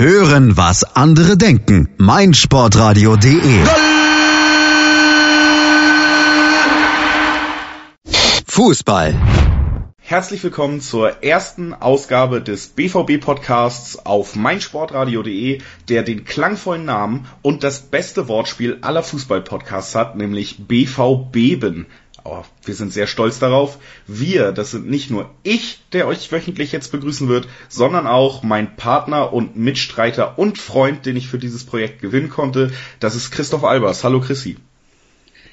Hören, was andere denken. meinsportradio.de Fußball. Herzlich willkommen zur ersten Ausgabe des BVB-Podcasts auf meinsportradio.de, der den klangvollen Namen und das beste Wortspiel aller Fußball-Podcasts hat, nämlich BVBeben. Aber wir sind sehr stolz darauf. Wir, das sind nicht nur ich, der euch wöchentlich jetzt begrüßen wird, sondern auch mein Partner und Mitstreiter und Freund, den ich für dieses Projekt gewinnen konnte. Das ist Christoph Albers. Hallo Chrissy.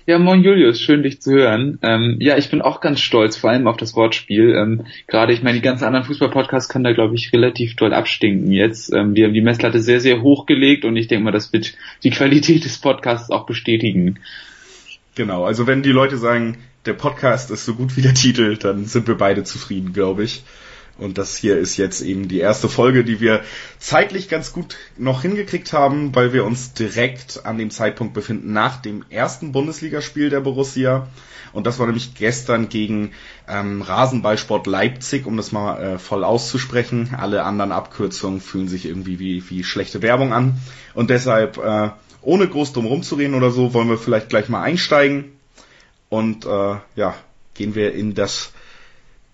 Ja, moin Julius, schön dich zu hören. Ähm, ja, ich bin auch ganz stolz, vor allem auf das Wortspiel. Ähm, Gerade, ich meine, die ganzen anderen Fußball-Podcasts können da, glaube ich, relativ doll abstinken jetzt. Ähm, wir haben die Messlatte sehr, sehr hoch gelegt und ich denke mal, das wird die Qualität des Podcasts auch bestätigen. Genau, also wenn die Leute sagen, der Podcast ist so gut wie der Titel, dann sind wir beide zufrieden, glaube ich. Und das hier ist jetzt eben die erste Folge, die wir zeitlich ganz gut noch hingekriegt haben, weil wir uns direkt an dem Zeitpunkt befinden nach dem ersten Bundesligaspiel der Borussia. Und das war nämlich gestern gegen ähm, Rasenballsport Leipzig, um das mal äh, voll auszusprechen. Alle anderen Abkürzungen fühlen sich irgendwie wie, wie schlechte Werbung an. Und deshalb, äh, ohne groß drum rumzureden oder so, wollen wir vielleicht gleich mal einsteigen. Und äh, ja, gehen wir in das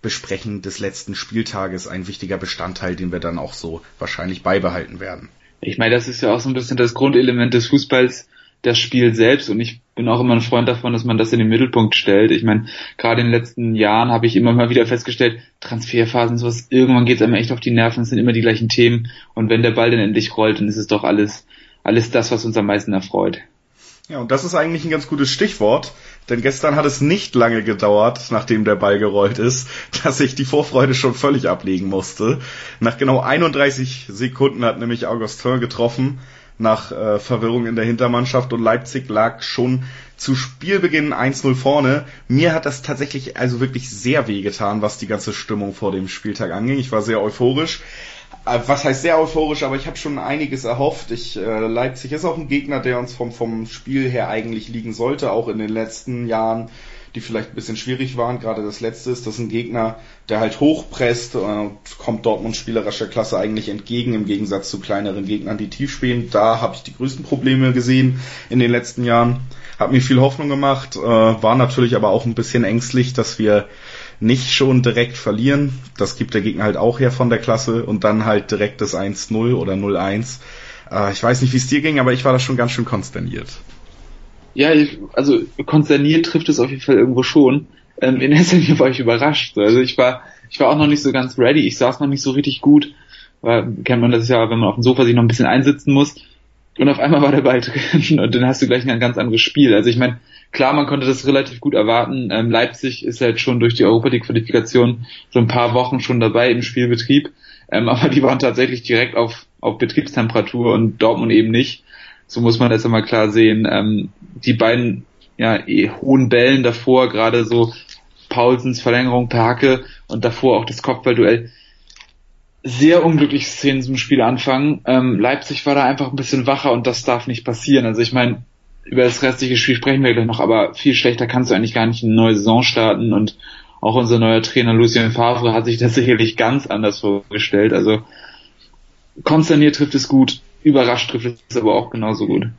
Besprechen des letzten Spieltages ein wichtiger Bestandteil, den wir dann auch so wahrscheinlich beibehalten werden. Ich meine, das ist ja auch so ein bisschen das Grundelement des Fußballs, das Spiel selbst. Und ich bin auch immer ein Freund davon, dass man das in den Mittelpunkt stellt. Ich meine, gerade in den letzten Jahren habe ich immer mal wieder festgestellt, Transferphasen, sowas, irgendwann geht es einem echt auf die Nerven, es sind immer die gleichen Themen. Und wenn der Ball dann endlich rollt, dann ist es doch alles, alles das, was uns am meisten erfreut. Ja, und das ist eigentlich ein ganz gutes Stichwort, denn gestern hat es nicht lange gedauert, nachdem der Ball gerollt ist, dass ich die Vorfreude schon völlig ablegen musste. Nach genau 31 Sekunden hat nämlich Augustin getroffen, nach äh, Verwirrung in der Hintermannschaft und Leipzig lag schon zu Spielbeginn 1-0 vorne. Mir hat das tatsächlich also wirklich sehr weh getan, was die ganze Stimmung vor dem Spieltag anging. Ich war sehr euphorisch. Äh, was heißt sehr euphorisch, aber ich habe schon einiges erhofft. Ich, äh, Leipzig ist auch ein Gegner, der uns vom, vom Spiel her eigentlich liegen sollte, auch in den letzten Jahren, die vielleicht ein bisschen schwierig waren. Gerade das letzte ist, das ist ein Gegner, der halt hochpresst, äh, kommt Dortmund spielerischer Klasse eigentlich entgegen, im Gegensatz zu kleineren Gegnern, die tief spielen. Da habe ich die größten Probleme gesehen in den letzten Jahren. Hat mir viel Hoffnung gemacht, äh, war natürlich aber auch ein bisschen ängstlich, dass wir nicht schon direkt verlieren. Das gibt der Gegner halt auch her von der Klasse und dann halt direkt das 1-0 oder 0-1. Äh, ich weiß nicht, wie es dir ging, aber ich war da schon ganz schön konsterniert. Ja, ich, also konsterniert trifft es auf jeden Fall irgendwo schon. Ähm, in erster Linie war ich überrascht. Also ich war, ich war auch noch nicht so ganz ready. Ich saß noch nicht so richtig gut. Weil, kennt man das ja, wenn man auf dem Sofa sich noch ein bisschen einsitzen muss. Und auf einmal war der Ball drin und dann hast du gleich ein ganz anderes Spiel. Also ich meine, klar, man konnte das relativ gut erwarten. Ähm, Leipzig ist halt schon durch die Europa League Qualifikation so ein paar Wochen schon dabei im Spielbetrieb. Ähm, aber die waren tatsächlich direkt auf, auf Betriebstemperatur und Dortmund eben nicht. So muss man das immer klar sehen. Ähm, die beiden ja, eh, hohen Bällen davor, gerade so Paulsens Verlängerung per Hacke und davor auch das Kopfballduell. Sehr unglückliche Szenen zum Spiel anfangen. Ähm, Leipzig war da einfach ein bisschen wacher und das darf nicht passieren. Also ich meine, über das restliche Spiel sprechen wir gleich noch, aber viel schlechter kannst du eigentlich gar nicht eine neue Saison starten und auch unser neuer Trainer Lucien Favre hat sich das sicherlich ganz anders vorgestellt. Also konsterniert trifft es gut, überrascht trifft es aber auch genauso gut.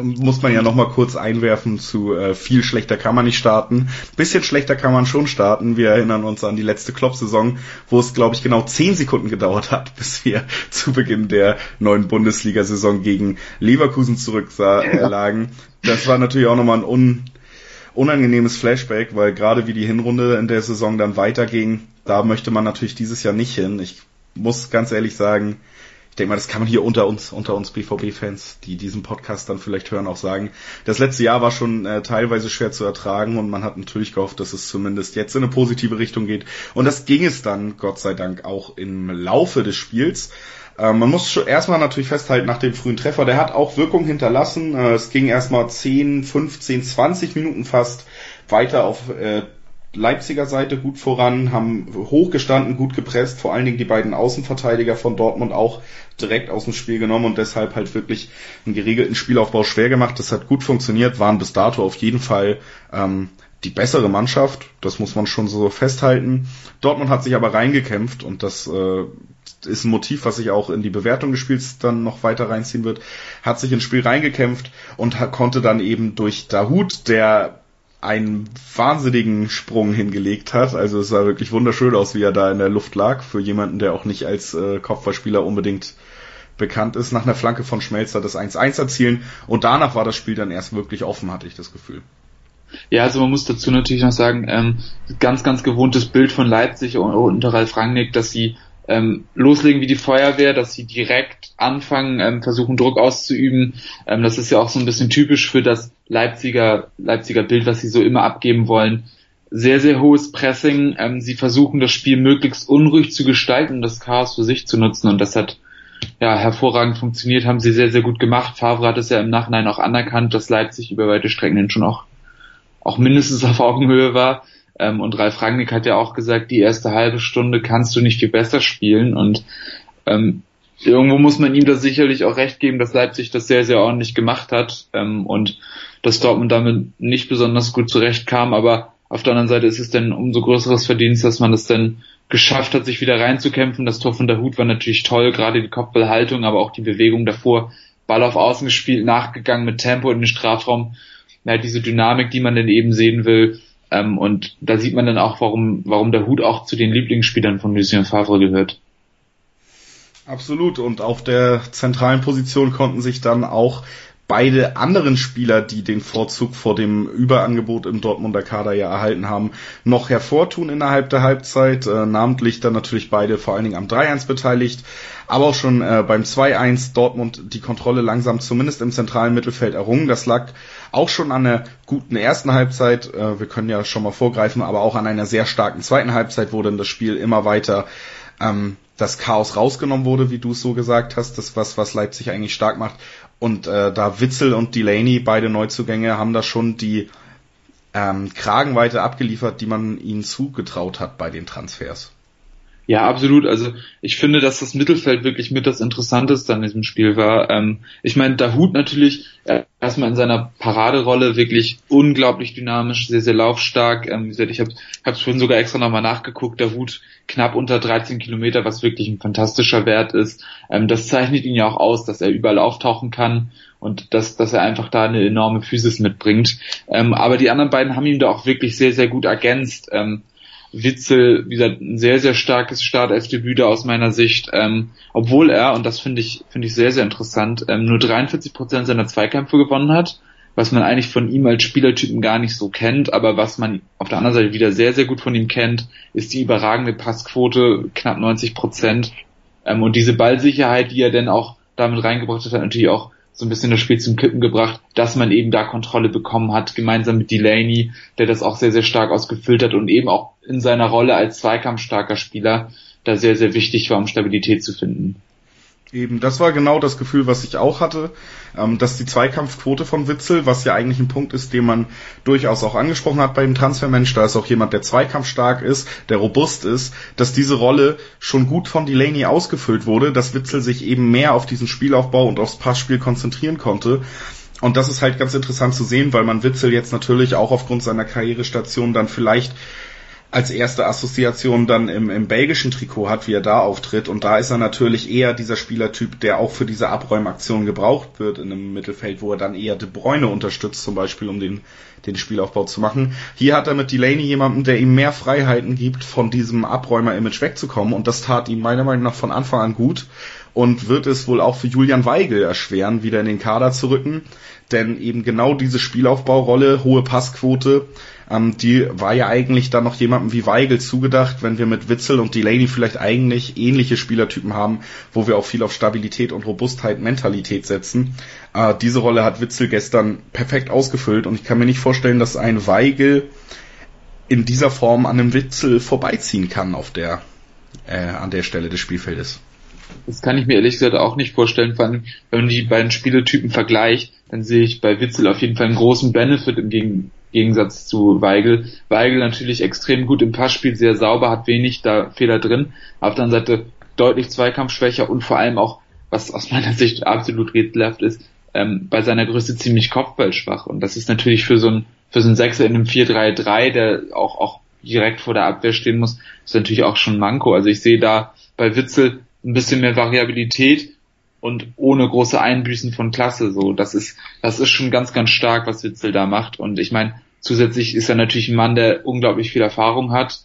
Muss man ja nochmal kurz einwerfen zu äh, viel schlechter kann man nicht starten. Bisschen schlechter kann man schon starten. Wir erinnern uns an die letzte Klopp-Saison, wo es, glaube ich, genau zehn Sekunden gedauert hat, bis wir zu Beginn der neuen Bundesliga-Saison gegen Leverkusen zurücklagen. Das war natürlich auch nochmal ein un unangenehmes Flashback, weil gerade wie die Hinrunde in der Saison dann weiterging, da möchte man natürlich dieses Jahr nicht hin. Ich muss ganz ehrlich sagen, ich denke mal, das kann man hier unter uns, unter uns BVB-Fans, die diesen Podcast dann vielleicht hören, auch sagen. Das letzte Jahr war schon äh, teilweise schwer zu ertragen und man hat natürlich gehofft, dass es zumindest jetzt in eine positive Richtung geht. Und das ging es dann, Gott sei Dank, auch im Laufe des Spiels. Äh, man muss schon erstmal natürlich festhalten, nach dem frühen Treffer, der hat auch Wirkung hinterlassen. Äh, es ging erstmal 10, 15, 20 Minuten fast weiter auf äh, Leipziger Seite gut voran, haben hochgestanden, gut gepresst, vor allen Dingen die beiden Außenverteidiger von Dortmund auch direkt aus dem Spiel genommen und deshalb halt wirklich einen geregelten Spielaufbau schwer gemacht. Das hat gut funktioniert, waren bis dato auf jeden Fall ähm, die bessere Mannschaft, das muss man schon so festhalten. Dortmund hat sich aber reingekämpft und das äh, ist ein Motiv, was sich auch in die Bewertung des Spiels dann noch weiter reinziehen wird, hat sich ins Spiel reingekämpft und konnte dann eben durch Dahut, der einen wahnsinnigen Sprung hingelegt hat. Also es sah wirklich wunderschön aus, wie er da in der Luft lag, für jemanden, der auch nicht als äh, Kopfballspieler unbedingt bekannt ist, nach einer Flanke von Schmelzer das 1-1 erzielen und danach war das Spiel dann erst wirklich offen, hatte ich das Gefühl. Ja, also man muss dazu natürlich noch sagen, ähm, ganz, ganz gewohntes Bild von Leipzig unter Ralf Rangnick, dass sie ähm, loslegen wie die Feuerwehr, dass sie direkt anfangen, ähm, versuchen Druck auszuüben. Ähm, das ist ja auch so ein bisschen typisch für das Leipziger, Leipziger Bild, was sie so immer abgeben wollen. Sehr, sehr hohes Pressing. Ähm, sie versuchen das Spiel möglichst unruhig zu gestalten, das Chaos für sich zu nutzen und das hat ja hervorragend funktioniert, haben sie sehr, sehr gut gemacht. Favre hat es ja im Nachhinein auch anerkannt, dass Leipzig über weite Strecken schon auch, auch mindestens auf Augenhöhe war. Ähm, und Ralf Rangnick hat ja auch gesagt, die erste halbe Stunde kannst du nicht viel besser spielen. Und ähm, irgendwo muss man ihm da sicherlich auch recht geben, dass Leipzig das sehr, sehr ordentlich gemacht hat ähm, und dass Dortmund damit nicht besonders gut zurechtkam. Aber auf der anderen Seite ist es dann umso größeres Verdienst, dass man das dann geschafft hat, sich wieder reinzukämpfen. Das Tor von der Hut war natürlich toll, gerade die Kopfballhaltung, aber auch die Bewegung davor. Ball auf Außen gespielt, nachgegangen mit Tempo in den Strafraum. Ja, diese Dynamik, die man dann eben sehen will. Ähm, und da sieht man dann auch, warum, warum der Hut auch zu den Lieblingsspielern von Lucien Favre gehört. Absolut. Und auf der zentralen Position konnten sich dann auch beide anderen Spieler, die den Vorzug vor dem Überangebot im Dortmunder Kader ja erhalten haben, noch hervortun innerhalb der Halbzeit. Äh, namentlich dann natürlich beide vor allen Dingen am 3-1 beteiligt, aber auch schon äh, beim 2-1 Dortmund die Kontrolle langsam zumindest im zentralen Mittelfeld errungen. Das lag auch schon an der guten ersten Halbzeit. Äh, wir können ja schon mal vorgreifen, aber auch an einer sehr starken zweiten Halbzeit, wo dann das Spiel immer weiter ähm, das Chaos rausgenommen wurde, wie du es so gesagt hast, das was, was Leipzig eigentlich stark macht. Und äh, da Witzel und Delaney, beide Neuzugänge, haben da schon die ähm, Kragenweite abgeliefert, die man ihnen zugetraut hat bei den Transfers. Ja, absolut. Also ich finde, dass das Mittelfeld wirklich mit das Interessanteste an diesem Spiel war. Ähm, ich meine, Dahut natürlich erstmal in seiner Paraderolle wirklich unglaublich dynamisch, sehr, sehr laufstark. Ähm, wie gesagt, ich habe es vorhin sogar extra nochmal nachgeguckt. Dahut knapp unter 13 Kilometer, was wirklich ein fantastischer Wert ist. Ähm, das zeichnet ihn ja auch aus, dass er überall auftauchen kann und dass, dass er einfach da eine enorme Physis mitbringt. Ähm, aber die anderen beiden haben ihn da auch wirklich sehr, sehr gut ergänzt. Witzel, wie gesagt, ein sehr, sehr starkes Startelfdebüt aus meiner Sicht, ähm, obwohl er, und das finde ich, finde ich sehr, sehr interessant, ähm, nur 43 Prozent seiner Zweikämpfe gewonnen hat, was man eigentlich von ihm als Spielertypen gar nicht so kennt, aber was man auf der anderen Seite wieder sehr, sehr gut von ihm kennt, ist die überragende Passquote, knapp 90 Prozent, ähm, und diese Ballsicherheit, die er denn auch damit reingebracht hat, hat natürlich auch so ein bisschen das Spiel zum Kippen gebracht, dass man eben da Kontrolle bekommen hat, gemeinsam mit Delaney, der das auch sehr, sehr stark ausgefüllt hat und eben auch in seiner Rolle als zweikampfstarker Spieler da sehr, sehr wichtig war, um Stabilität zu finden. Eben, das war genau das Gefühl, was ich auch hatte, ähm, dass die Zweikampfquote von Witzel, was ja eigentlich ein Punkt ist, den man durchaus auch angesprochen hat beim Transfermensch, da ist auch jemand, der zweikampfstark ist, der robust ist, dass diese Rolle schon gut von Delaney ausgefüllt wurde, dass Witzel sich eben mehr auf diesen Spielaufbau und aufs Passspiel konzentrieren konnte. Und das ist halt ganz interessant zu sehen, weil man Witzel jetzt natürlich auch aufgrund seiner Karrierestation dann vielleicht als erste Assoziation dann im, im belgischen Trikot hat, wie er da auftritt. Und da ist er natürlich eher dieser Spielertyp, der auch für diese Abräumaktion gebraucht wird in einem Mittelfeld, wo er dann eher De Bruyne unterstützt, zum Beispiel, um den, den Spielaufbau zu machen. Hier hat er mit Delaney jemanden, der ihm mehr Freiheiten gibt, von diesem Abräumer-Image wegzukommen. Und das tat ihm meiner Meinung nach von Anfang an gut und wird es wohl auch für Julian Weigel erschweren, wieder in den Kader zu rücken. Denn eben genau diese Spielaufbaurolle, hohe Passquote, ähm, die war ja eigentlich dann noch jemandem wie Weigel zugedacht, wenn wir mit Witzel und Delaney vielleicht eigentlich ähnliche Spielertypen haben, wo wir auch viel auf Stabilität und Robustheit, Mentalität setzen. Äh, diese Rolle hat Witzel gestern perfekt ausgefüllt und ich kann mir nicht vorstellen, dass ein Weigel in dieser Form an einem Witzel vorbeiziehen kann auf der, äh, an der Stelle des Spielfeldes. Das kann ich mir ehrlich gesagt auch nicht vorstellen, vor allem, wenn man die beiden Spielertypen vergleicht, dann sehe ich bei Witzel auf jeden Fall einen großen Benefit im Gegen Gegensatz zu Weigel. Weigel natürlich extrem gut im Passspiel, sehr sauber, hat wenig da Fehler drin. Auf der anderen Seite deutlich zweikampfschwächer und vor allem auch, was aus meiner Sicht absolut rätselhaft ist, ähm, bei seiner Größe ziemlich kopfballschwach. Und das ist natürlich für so ein, für so ein Sechser in einem 4-3-3, der auch, auch direkt vor der Abwehr stehen muss, ist natürlich auch schon Manko. Also ich sehe da bei Witzel ein bisschen mehr Variabilität und ohne große Einbüßen von Klasse. So, das ist, das ist schon ganz, ganz stark, was Witzel da macht. Und ich meine, zusätzlich ist er natürlich ein Mann, der unglaublich viel Erfahrung hat,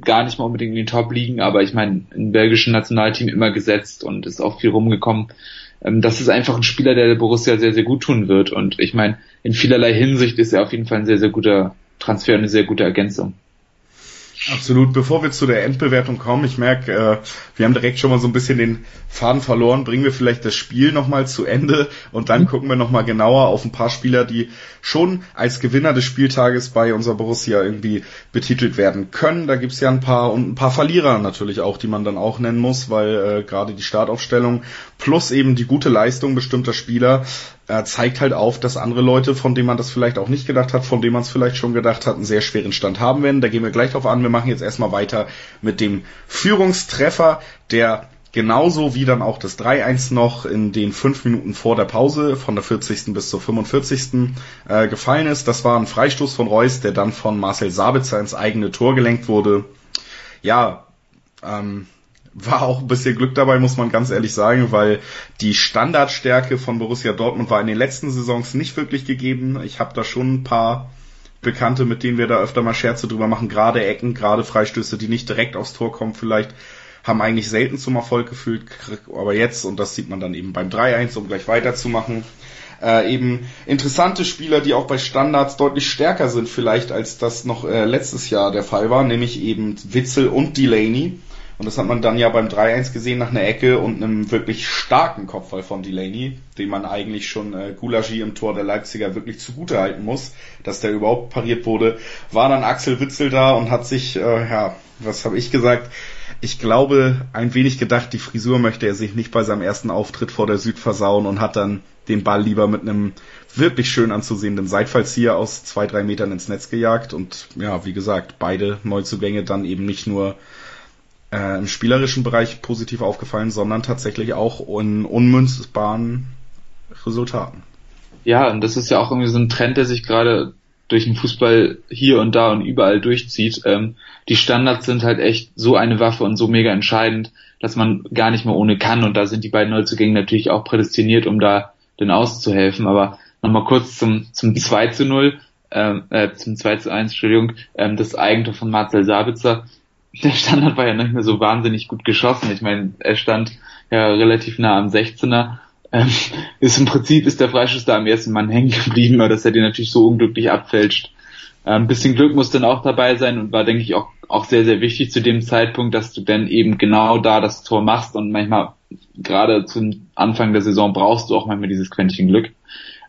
gar nicht mal unbedingt in den Top liegen, aber ich meine, im belgischen Nationalteam immer gesetzt und ist auch viel rumgekommen. Ähm, das ist einfach ein Spieler, der der Borussia sehr, sehr gut tun wird. Und ich meine, in vielerlei Hinsicht ist er auf jeden Fall ein sehr, sehr guter Transfer und eine sehr gute Ergänzung. Absolut. Bevor wir zu der Endbewertung kommen, ich merke, äh, wir haben direkt schon mal so ein bisschen den Faden verloren. Bringen wir vielleicht das Spiel nochmal zu Ende und dann mhm. gucken wir nochmal genauer auf ein paar Spieler, die schon als Gewinner des Spieltages bei unserer Borussia irgendwie betitelt werden können. Da gibt's ja ein paar und ein paar Verlierer natürlich auch, die man dann auch nennen muss, weil äh, gerade die Startaufstellung plus eben die gute Leistung bestimmter Spieler äh, zeigt halt auf, dass andere Leute, von denen man das vielleicht auch nicht gedacht hat, von denen man es vielleicht schon gedacht hat, einen sehr schweren Stand haben werden. Da gehen wir gleich drauf an. Wir machen jetzt erstmal weiter mit dem Führungstreffer, der genauso wie dann auch das 3-1 noch in den fünf Minuten vor der Pause von der 40. bis zur 45. Äh, gefallen ist. Das war ein Freistoß von Reus, der dann von Marcel Sabitzer ins eigene Tor gelenkt wurde. Ja, ähm, war auch ein bisschen Glück dabei, muss man ganz ehrlich sagen, weil die Standardstärke von Borussia Dortmund war in den letzten Saisons nicht wirklich gegeben. Ich habe da schon ein paar Bekannte, mit denen wir da öfter mal Scherze drüber machen, gerade Ecken, gerade Freistöße, die nicht direkt aufs Tor kommen, vielleicht haben eigentlich selten zum Erfolg gefühlt, aber jetzt, und das sieht man dann eben beim 3-1, um gleich weiterzumachen, äh, eben interessante Spieler, die auch bei Standards deutlich stärker sind vielleicht, als das noch äh, letztes Jahr der Fall war, nämlich eben Witzel und Delaney. Und das hat man dann ja beim 3-1 gesehen nach einer Ecke und einem wirklich starken Kopfball von Delaney, den man eigentlich schon äh, Gulagi im Tor der Leipziger wirklich zugute halten muss, dass der überhaupt pariert wurde, war dann Axel Witzel da und hat sich, äh, ja, was habe ich gesagt, ich glaube, ein wenig gedacht, die Frisur möchte er sich nicht bei seinem ersten Auftritt vor der Süd versauen und hat dann den Ball lieber mit einem wirklich schön anzusehenden Seitfallzieher aus zwei, drei Metern ins Netz gejagt. Und ja, wie gesagt, beide Neuzugänge dann eben nicht nur äh, im spielerischen Bereich positiv aufgefallen, sondern tatsächlich auch in unmünzbaren Resultaten. Ja, und das ist ja auch irgendwie so ein Trend, der sich gerade durch den Fußball hier und da und überall durchzieht. Ähm, die Standards sind halt echt so eine Waffe und so mega entscheidend, dass man gar nicht mehr ohne kann. Und da sind die beiden Neuzugänge natürlich auch prädestiniert, um da den auszuhelfen. Aber nochmal kurz zum, zum 2 zu 0, ähm, äh, zum 2 zu 1, Entschuldigung, ähm, das Eigentor von Marcel Sabitzer der Standard war ja nicht mehr so wahnsinnig gut geschossen. Ich meine, er stand ja relativ nah am 16er. Ähm, ist im Prinzip ist der Freischuss da am ersten Mann hängen geblieben, aber dass er den natürlich so unglücklich abfälscht. Ein ähm, bisschen Glück muss dann auch dabei sein und war, denke ich, auch, auch sehr, sehr wichtig zu dem Zeitpunkt, dass du dann eben genau da das Tor machst und manchmal gerade zum Anfang der Saison brauchst du auch manchmal dieses Quäntchen Glück.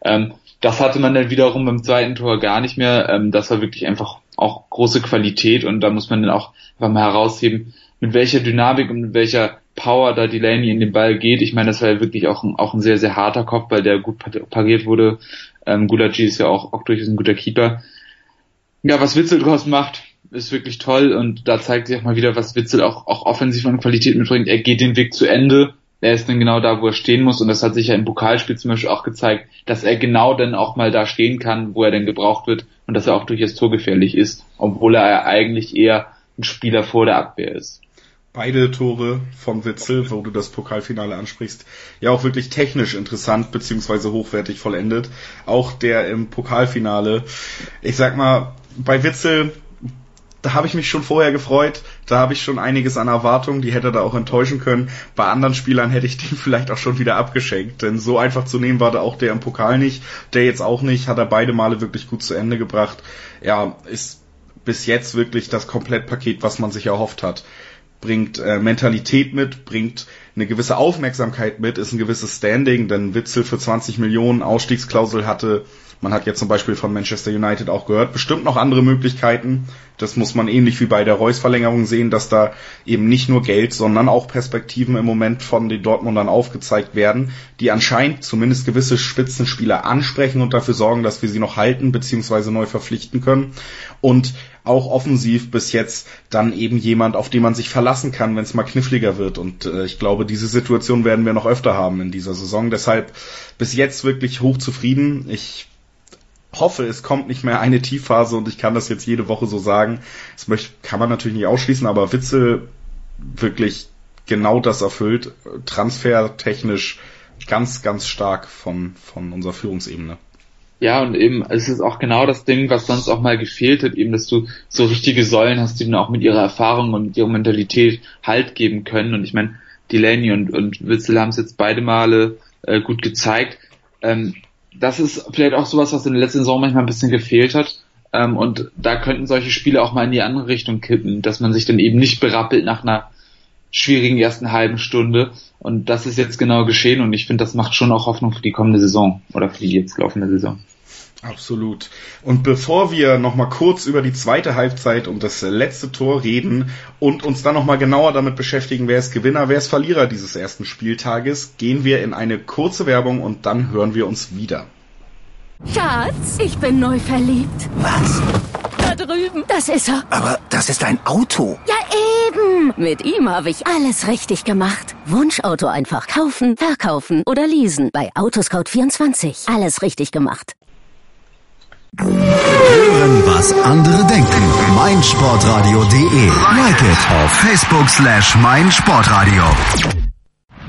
Ähm, das hatte man dann wiederum beim zweiten Tor gar nicht mehr. Ähm, das war wirklich einfach auch große Qualität und da muss man dann auch einfach mal herausheben, mit welcher Dynamik und mit welcher Power da Delaney in den Ball geht. Ich meine, das war ja wirklich auch ein, auch ein sehr, sehr harter Kopfball, der gut pariert wurde. Ähm, Gulagi ist ja auch, auch durchaus ein guter Keeper. Ja, was Witzel draus macht, ist wirklich toll und da zeigt sich auch mal wieder, was Witzel auch, auch offensiv an Qualität mitbringt. Er geht den Weg zu Ende er ist dann genau da, wo er stehen muss. Und das hat sich ja im Pokalspiel zum Beispiel auch gezeigt, dass er genau dann auch mal da stehen kann, wo er denn gebraucht wird und dass er auch durchaus torgefährlich ist, obwohl er eigentlich eher ein Spieler vor der Abwehr ist. Beide Tore von Witzel, wo du das Pokalfinale ansprichst, ja auch wirklich technisch interessant beziehungsweise hochwertig vollendet. Auch der im Pokalfinale. Ich sag mal, bei Witzel da habe ich mich schon vorher gefreut. Da habe ich schon einiges an Erwartungen, die hätte er da auch enttäuschen können. Bei anderen Spielern hätte ich den vielleicht auch schon wieder abgeschenkt. Denn so einfach zu nehmen war da auch der im Pokal nicht. Der jetzt auch nicht. Hat er beide Male wirklich gut zu Ende gebracht. Ja, ist bis jetzt wirklich das Komplettpaket, was man sich erhofft hat. Bringt äh, Mentalität mit, bringt eine gewisse Aufmerksamkeit mit, ist ein gewisses Standing, denn Witzel für 20 Millionen Ausstiegsklausel hatte man hat jetzt zum Beispiel von Manchester United auch gehört, bestimmt noch andere Möglichkeiten. Das muss man ähnlich wie bei der Reus-Verlängerung sehen, dass da eben nicht nur Geld, sondern auch Perspektiven im Moment von den Dortmundern aufgezeigt werden, die anscheinend zumindest gewisse Spitzenspieler ansprechen und dafür sorgen, dass wir sie noch halten bzw. neu verpflichten können. Und auch offensiv bis jetzt dann eben jemand, auf den man sich verlassen kann, wenn es mal kniffliger wird. Und äh, ich glaube, diese Situation werden wir noch öfter haben in dieser Saison. Deshalb bis jetzt wirklich hoch zufrieden. Ich hoffe, es kommt nicht mehr eine Tiefphase und ich kann das jetzt jede Woche so sagen. Das möchte, kann man natürlich nicht ausschließen, aber Witzel wirklich genau das erfüllt. Transfertechnisch ganz, ganz stark von, von unserer Führungsebene. Ja, und eben, es ist auch genau das Ding, was sonst auch mal gefehlt hat, eben, dass du so richtige Säulen hast, die dann auch mit ihrer Erfahrung und ihrer Mentalität Halt geben können. Und ich meine, Delaney und, und Witzel haben es jetzt beide Male äh, gut gezeigt. Ähm, das ist vielleicht auch sowas, was in der letzten Saison manchmal ein bisschen gefehlt hat. Ähm, und da könnten solche Spiele auch mal in die andere Richtung kippen, dass man sich dann eben nicht berappelt nach einer schwierigen ersten halben Stunde. Und das ist jetzt genau geschehen und ich finde, das macht schon auch Hoffnung für die kommende Saison oder für die jetzt laufende Saison. Absolut. Und bevor wir nochmal kurz über die zweite Halbzeit und das letzte Tor reden und uns dann nochmal genauer damit beschäftigen, wer ist Gewinner, wer ist Verlierer dieses ersten Spieltages, gehen wir in eine kurze Werbung und dann hören wir uns wieder. Schatz, ich bin neu verliebt. Was? Da drüben. Das ist er. Aber das ist ein Auto. Ja, eben. Mit ihm habe ich alles richtig gemacht. Wunschauto einfach kaufen, verkaufen oder leasen. Bei Autoscout24. Alles richtig gemacht. Hören, was andere denken. meinsportradio.de. Like it auf Facebook slash meinsportradio.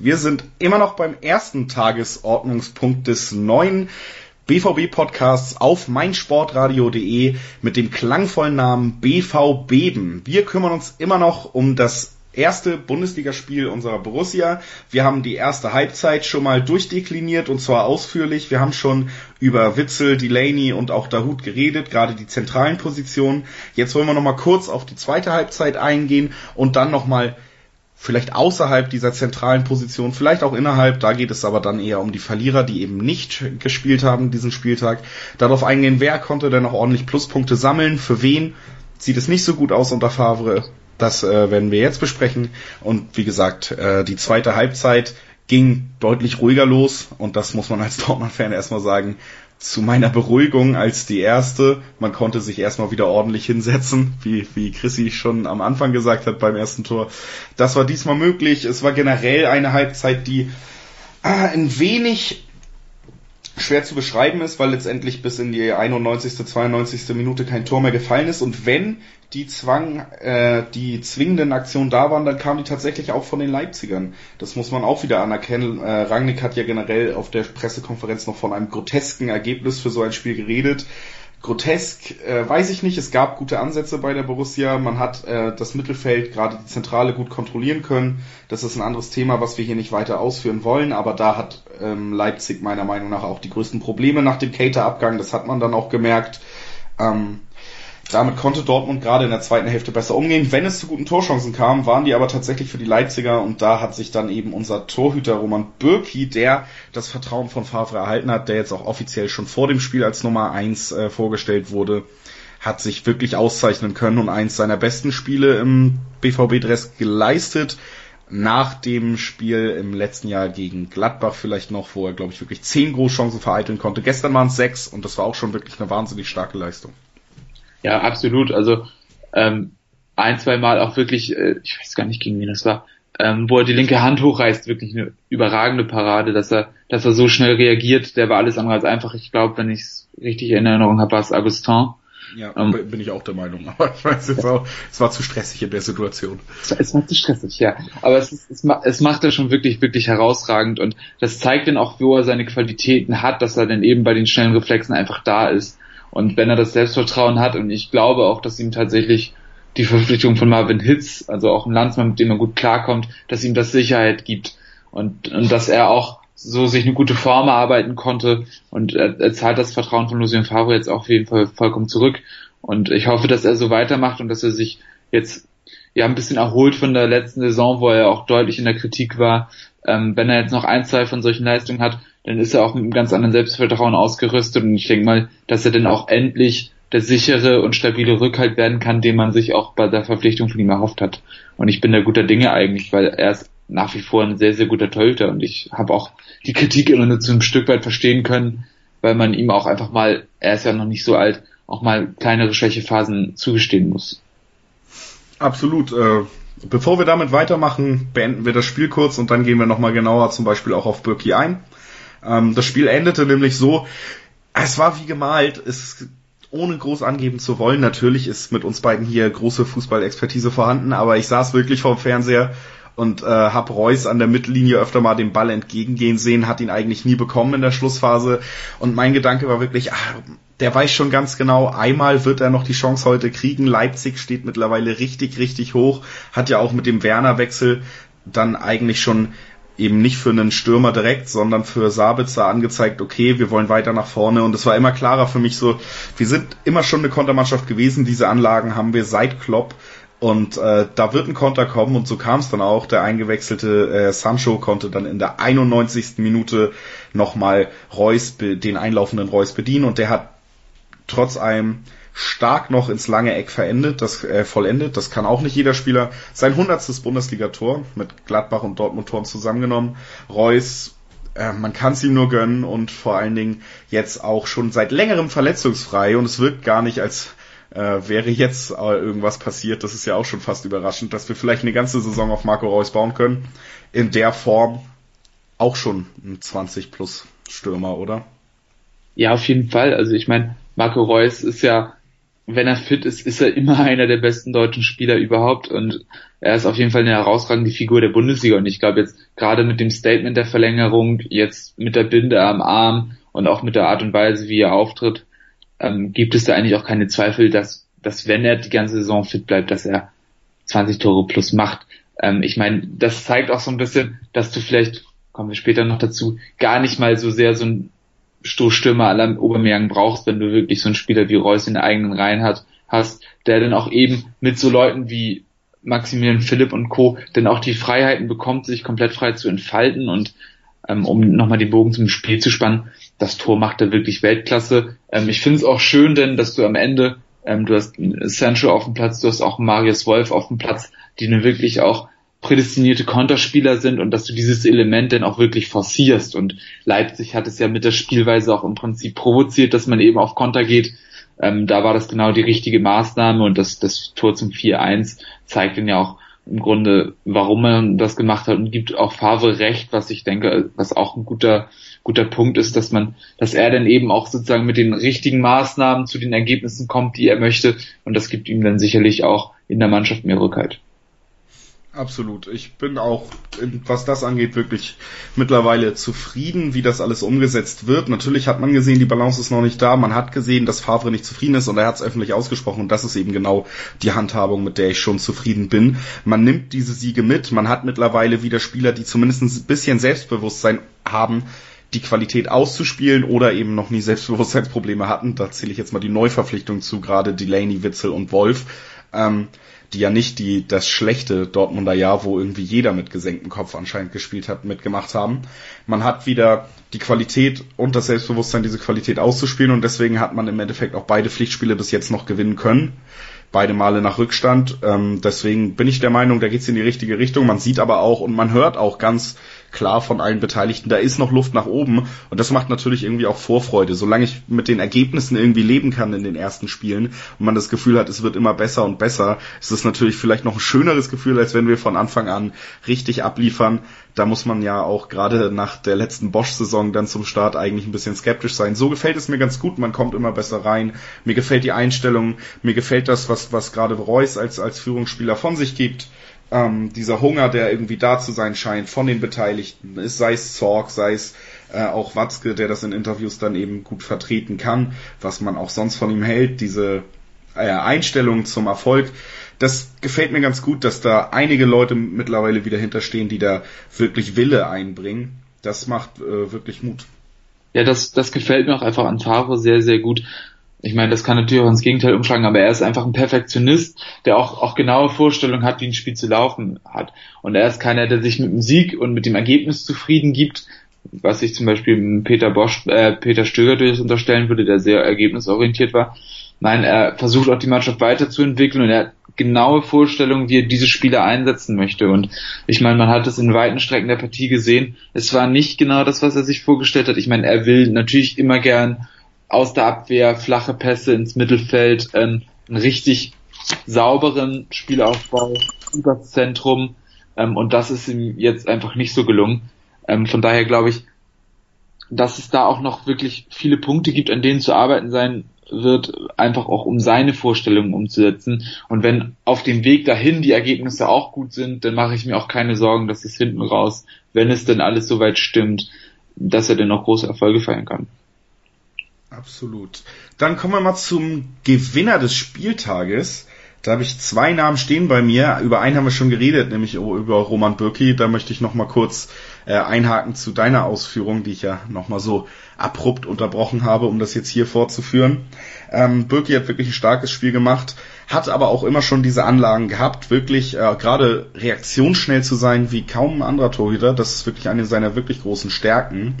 Wir sind immer noch beim ersten Tagesordnungspunkt des neuen BVB-Podcasts auf meinsportradio.de mit dem klangvollen Namen BV. Wir kümmern uns immer noch um das erste Bundesligaspiel unserer Borussia. Wir haben die erste Halbzeit schon mal durchdekliniert und zwar ausführlich. Wir haben schon über Witzel, Delaney und auch Dahut geredet, gerade die zentralen Positionen. Jetzt wollen wir noch mal kurz auf die zweite Halbzeit eingehen und dann noch mal vielleicht außerhalb dieser zentralen Position, vielleicht auch innerhalb, da geht es aber dann eher um die Verlierer, die eben nicht gespielt haben diesen Spieltag, darauf eingehen, wer konnte denn noch ordentlich Pluspunkte sammeln, für wen sieht es nicht so gut aus unter Favre, das äh, werden wir jetzt besprechen. Und wie gesagt, äh, die zweite Halbzeit ging deutlich ruhiger los und das muss man als Dortmund-Fan erstmal sagen, zu meiner Beruhigung als die erste. Man konnte sich erstmal wieder ordentlich hinsetzen, wie, wie Chrissy schon am Anfang gesagt hat beim ersten Tor. Das war diesmal möglich. Es war generell eine Halbzeit, die ah, ein wenig schwer zu beschreiben ist, weil letztendlich bis in die 91., 92. Minute kein Tor mehr gefallen ist. Und wenn die Zwang, äh, die zwingenden Aktionen da waren, dann kamen die tatsächlich auch von den Leipzigern. Das muss man auch wieder anerkennen. Äh, Rangnick hat ja generell auf der Pressekonferenz noch von einem grotesken Ergebnis für so ein Spiel geredet. Grotesk, äh, weiß ich nicht. Es gab gute Ansätze bei der Borussia. Man hat äh, das Mittelfeld, gerade die Zentrale, gut kontrollieren können. Das ist ein anderes Thema, was wir hier nicht weiter ausführen wollen. Aber da hat ähm, Leipzig meiner Meinung nach auch die größten Probleme nach dem Cater-Abgang. Das hat man dann auch gemerkt. Ähm, damit konnte Dortmund gerade in der zweiten Hälfte besser umgehen. Wenn es zu guten Torchancen kam, waren die aber tatsächlich für die Leipziger und da hat sich dann eben unser Torhüter Roman Bürki, der das Vertrauen von Favre erhalten hat, der jetzt auch offiziell schon vor dem Spiel als Nummer eins äh, vorgestellt wurde, hat sich wirklich auszeichnen können und eins seiner besten Spiele im BVB-Dress geleistet. Nach dem Spiel im letzten Jahr gegen Gladbach vielleicht noch, wo er, glaube ich, wirklich zehn Großchancen vereiteln konnte. Gestern waren es sechs und das war auch schon wirklich eine wahnsinnig starke Leistung. Ja, absolut. Also ähm, ein, zwei Mal auch wirklich, äh, ich weiß gar nicht, gegen wen das war, ähm, wo er die linke Hand hochreißt, wirklich eine überragende Parade, dass er, dass er so schnell reagiert. Der war alles andere als einfach. Ich glaube, wenn ich es richtig in Erinnerung habe, war es Augustin. Ja, ähm, bin ich auch der Meinung. Aber ich weiß jetzt auch, es war zu stressig in der Situation. Es war zu stressig, ja. Aber es, ist, es, es macht er schon wirklich, wirklich herausragend und das zeigt dann auch, wo er seine Qualitäten hat, dass er dann eben bei den schnellen Reflexen einfach da ist. Und wenn er das Selbstvertrauen hat, und ich glaube auch, dass ihm tatsächlich die Verpflichtung von Marvin Hitz, also auch ein Landsmann, mit dem er gut klarkommt, dass ihm das Sicherheit gibt. Und, und dass er auch so sich eine gute Form erarbeiten konnte. Und er, er zahlt das Vertrauen von Lucien Favre jetzt auch auf jeden Fall vollkommen zurück. Und ich hoffe, dass er so weitermacht und dass er sich jetzt ja ein bisschen erholt von der letzten Saison, wo er auch deutlich in der Kritik war. Ähm, wenn er jetzt noch ein, zwei von solchen Leistungen hat, dann ist er auch mit einem ganz anderen Selbstvertrauen ausgerüstet und ich denke mal, dass er dann auch endlich der sichere und stabile Rückhalt werden kann, den man sich auch bei der Verpflichtung von ihm erhofft hat. Und ich bin da guter Dinge eigentlich, weil er ist nach wie vor ein sehr, sehr guter Torhüter und ich habe auch die Kritik immer nur zu einem Stück weit verstehen können, weil man ihm auch einfach mal, er ist ja noch nicht so alt, auch mal kleinere Schwächephasen zugestehen muss. Absolut. Äh, bevor wir damit weitermachen, beenden wir das Spiel kurz und dann gehen wir nochmal genauer zum Beispiel auch auf Birki ein. Ähm, das Spiel endete nämlich so, es war wie gemalt, es ohne groß angeben zu wollen. Natürlich ist mit uns beiden hier große Fußballexpertise vorhanden, aber ich saß wirklich vorm Fernseher und äh, hab Reus an der Mittellinie öfter mal den Ball entgegengehen sehen, hat ihn eigentlich nie bekommen in der Schlussphase und mein Gedanke war wirklich, ach, der weiß schon ganz genau, einmal wird er noch die Chance heute kriegen. Leipzig steht mittlerweile richtig, richtig hoch, hat ja auch mit dem Werner-Wechsel dann eigentlich schon eben nicht für einen Stürmer direkt, sondern für Sabitzer angezeigt, okay, wir wollen weiter nach vorne. Und es war immer klarer für mich so, wir sind immer schon eine Kontermannschaft gewesen. Diese Anlagen haben wir seit Klopp. Und äh, da wird ein Konter kommen und so kam es dann auch. Der eingewechselte äh, Sancho konnte dann in der 91. Minute nochmal Reus, den einlaufenden Reus bedienen und der hat trotz allem stark noch ins lange Eck verendet, das äh, vollendet. Das kann auch nicht jeder Spieler. Sein hundertstes Bundesligator mit Gladbach und Dortmund-Toren zusammengenommen. Reus, äh, man kann es ihm nur gönnen und vor allen Dingen jetzt auch schon seit längerem verletzungsfrei und es wirkt gar nicht als äh, wäre jetzt äh, irgendwas passiert. Das ist ja auch schon fast überraschend, dass wir vielleicht eine ganze Saison auf Marco Reus bauen können. In der Form auch schon ein 20 plus Stürmer, oder? Ja, auf jeden Fall. Also ich meine, Marco Reus ist ja wenn er fit ist, ist er immer einer der besten deutschen Spieler überhaupt und er ist auf jeden Fall eine herausragende Figur der Bundesliga und ich glaube jetzt gerade mit dem Statement der Verlängerung, jetzt mit der Binde am Arm und auch mit der Art und Weise, wie er auftritt, ähm, gibt es da eigentlich auch keine Zweifel, dass, dass wenn er die ganze Saison fit bleibt, dass er 20 Tore plus macht. Ähm, ich meine, das zeigt auch so ein bisschen, dass du vielleicht, kommen wir später noch dazu, gar nicht mal so sehr so ein Stoßstürmer aller Obermeier brauchst, wenn du wirklich so einen Spieler wie Reus in der eigenen Reihen hat, hast, der dann auch eben mit so Leuten wie Maximilian Philipp und Co. dann auch die Freiheiten bekommt, sich komplett frei zu entfalten und ähm, um nochmal den Bogen zum Spiel zu spannen, das Tor macht er wirklich Weltklasse. Ähm, ich finde es auch schön, denn dass du am Ende, ähm, du hast Sancho auf dem Platz, du hast auch Marius Wolf auf dem Platz, die nun wirklich auch prädestinierte Konterspieler sind und dass du dieses Element dann auch wirklich forcierst. Und Leipzig hat es ja mit der Spielweise auch im Prinzip provoziert, dass man eben auf Konter geht. Ähm, da war das genau die richtige Maßnahme und das, das Tor zum 4-1 zeigt dann ja auch im Grunde, warum man das gemacht hat und gibt auch Favre recht, was ich denke, was auch ein guter, guter Punkt ist, dass man, dass er dann eben auch sozusagen mit den richtigen Maßnahmen zu den Ergebnissen kommt, die er möchte und das gibt ihm dann sicherlich auch in der Mannschaft mehr Rückhalt. Absolut. Ich bin auch, was das angeht, wirklich mittlerweile zufrieden, wie das alles umgesetzt wird. Natürlich hat man gesehen, die Balance ist noch nicht da. Man hat gesehen, dass Favre nicht zufrieden ist und er hat es öffentlich ausgesprochen. Und das ist eben genau die Handhabung, mit der ich schon zufrieden bin. Man nimmt diese Siege mit. Man hat mittlerweile wieder Spieler, die zumindest ein bisschen Selbstbewusstsein haben, die Qualität auszuspielen oder eben noch nie Selbstbewusstseinsprobleme hatten. Da zähle ich jetzt mal die Neuverpflichtung zu, gerade Delaney, Witzel und Wolf. Ähm, die ja nicht die das schlechte Dortmunder Jahr, wo irgendwie jeder mit gesenktem Kopf anscheinend gespielt hat, mitgemacht haben. Man hat wieder die Qualität und das Selbstbewusstsein, diese Qualität auszuspielen und deswegen hat man im Endeffekt auch beide Pflichtspiele bis jetzt noch gewinnen können. Beide Male nach Rückstand. Ähm, deswegen bin ich der Meinung, da geht's in die richtige Richtung. Man sieht aber auch und man hört auch ganz klar von allen Beteiligten, da ist noch Luft nach oben und das macht natürlich irgendwie auch Vorfreude. Solange ich mit den Ergebnissen irgendwie leben kann in den ersten Spielen und man das Gefühl hat, es wird immer besser und besser, ist es natürlich vielleicht noch ein schöneres Gefühl, als wenn wir von Anfang an richtig abliefern. Da muss man ja auch gerade nach der letzten Bosch-Saison dann zum Start eigentlich ein bisschen skeptisch sein. So gefällt es mir ganz gut, man kommt immer besser rein. Mir gefällt die Einstellung, mir gefällt das, was, was gerade Reus als, als Führungsspieler von sich gibt ähm, dieser Hunger, der irgendwie da zu sein scheint von den Beteiligten, ist, sei es Zorg, sei es äh, auch Watzke, der das in Interviews dann eben gut vertreten kann, was man auch sonst von ihm hält, diese äh, Einstellung zum Erfolg. Das gefällt mir ganz gut, dass da einige Leute mittlerweile wieder hinterstehen, die da wirklich Wille einbringen. Das macht äh, wirklich Mut. Ja, das, das gefällt mir auch einfach an Favre sehr, sehr gut. Ich meine, das kann natürlich auch ins Gegenteil umschlagen, aber er ist einfach ein Perfektionist, der auch, auch genaue Vorstellungen hat, wie ein Spiel zu laufen hat. Und er ist keiner, der sich mit dem Sieg und mit dem Ergebnis zufrieden gibt, was ich zum Beispiel Peter Bosch, äh, Peter Stöger durchaus unterstellen würde, der sehr ergebnisorientiert war. Nein, er versucht auch die Mannschaft weiterzuentwickeln und er genaue Vorstellung, wie er diese Spieler einsetzen möchte. Und ich meine, man hat es in weiten Strecken der Partie gesehen. Es war nicht genau das, was er sich vorgestellt hat. Ich meine, er will natürlich immer gern aus der Abwehr flache Pässe ins Mittelfeld, ähm, einen richtig sauberen Spielaufbau übers Zentrum. Ähm, und das ist ihm jetzt einfach nicht so gelungen. Ähm, von daher glaube ich, dass es da auch noch wirklich viele Punkte gibt, an denen zu arbeiten sein wird, einfach auch um seine Vorstellungen umzusetzen. Und wenn auf dem Weg dahin die Ergebnisse auch gut sind, dann mache ich mir auch keine Sorgen, dass es hinten raus, wenn es denn alles soweit stimmt, dass er denn noch große Erfolge feiern kann. Absolut. Dann kommen wir mal zum Gewinner des Spieltages. Da habe ich zwei Namen stehen bei mir. Über einen haben wir schon geredet, nämlich über Roman Bürki. Da möchte ich noch mal kurz äh, einhaken zu deiner Ausführung, die ich ja noch mal so abrupt unterbrochen habe, um das jetzt hier fortzuführen. Ähm, Birki hat wirklich ein starkes Spiel gemacht, hat aber auch immer schon diese Anlagen gehabt, wirklich äh, gerade reaktionsschnell zu sein wie kaum ein anderer Torhüter. Das ist wirklich eine seiner wirklich großen Stärken.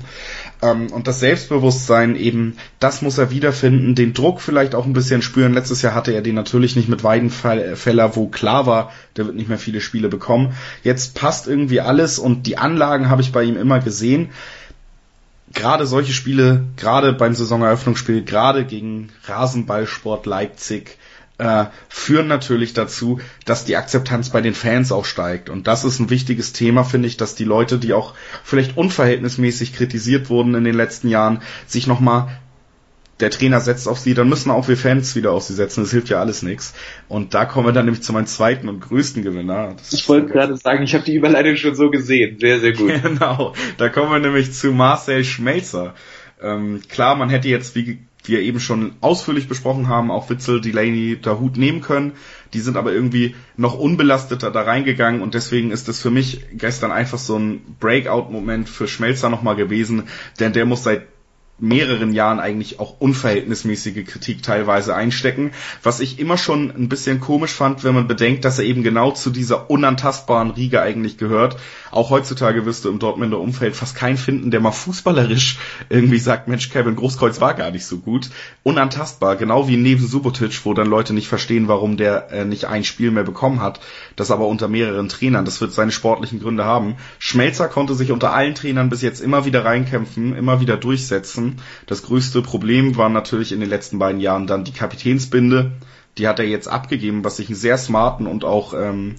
Ähm, und das Selbstbewusstsein eben, das muss er wiederfinden, den Druck vielleicht auch ein bisschen spüren. Letztes Jahr hatte er den natürlich nicht mit Weidenfeller, wo klar war, der wird nicht mehr viele Spiele bekommen. Jetzt passt irgendwie alles und die Anlagen habe ich bei ihm immer gesehen gerade solche Spiele, gerade beim Saisoneröffnungsspiel, gerade gegen Rasenballsport Leipzig, äh, führen natürlich dazu, dass die Akzeptanz bei den Fans auch steigt. Und das ist ein wichtiges Thema, finde ich, dass die Leute, die auch vielleicht unverhältnismäßig kritisiert wurden in den letzten Jahren, sich nochmal der Trainer setzt auf sie, dann müssen auch wir Fans wieder auf sie setzen. Das hilft ja alles nichts. Und da kommen wir dann nämlich zu meinem zweiten und größten Gewinner. Das ich wollte gerade sagen, ich habe die Überleitung schon so gesehen. Sehr, sehr gut. genau. Da kommen wir nämlich zu Marcel Schmelzer. Ähm, klar, man hätte jetzt, wie wir eben schon ausführlich besprochen haben, auch Witzel, Delaney, Hut nehmen können. Die sind aber irgendwie noch unbelasteter da reingegangen und deswegen ist es für mich gestern einfach so ein Breakout-Moment für Schmelzer nochmal gewesen, denn der muss seit mehreren Jahren eigentlich auch unverhältnismäßige Kritik teilweise einstecken, was ich immer schon ein bisschen komisch fand, wenn man bedenkt, dass er eben genau zu dieser unantastbaren Riege eigentlich gehört. Auch heutzutage wirst du im Dortmunder Umfeld fast keinen finden, der mal fußballerisch irgendwie sagt, Mensch, Kevin Großkreuz war gar nicht so gut. Unantastbar, genau wie neben Subotic, wo dann Leute nicht verstehen, warum der äh, nicht ein Spiel mehr bekommen hat, das aber unter mehreren Trainern, das wird seine sportlichen Gründe haben. Schmelzer konnte sich unter allen Trainern bis jetzt immer wieder reinkämpfen, immer wieder durchsetzen das größte Problem war natürlich in den letzten beiden Jahren dann die Kapitänsbinde. Die hat er jetzt abgegeben, was ich einen sehr smarten und auch ähm,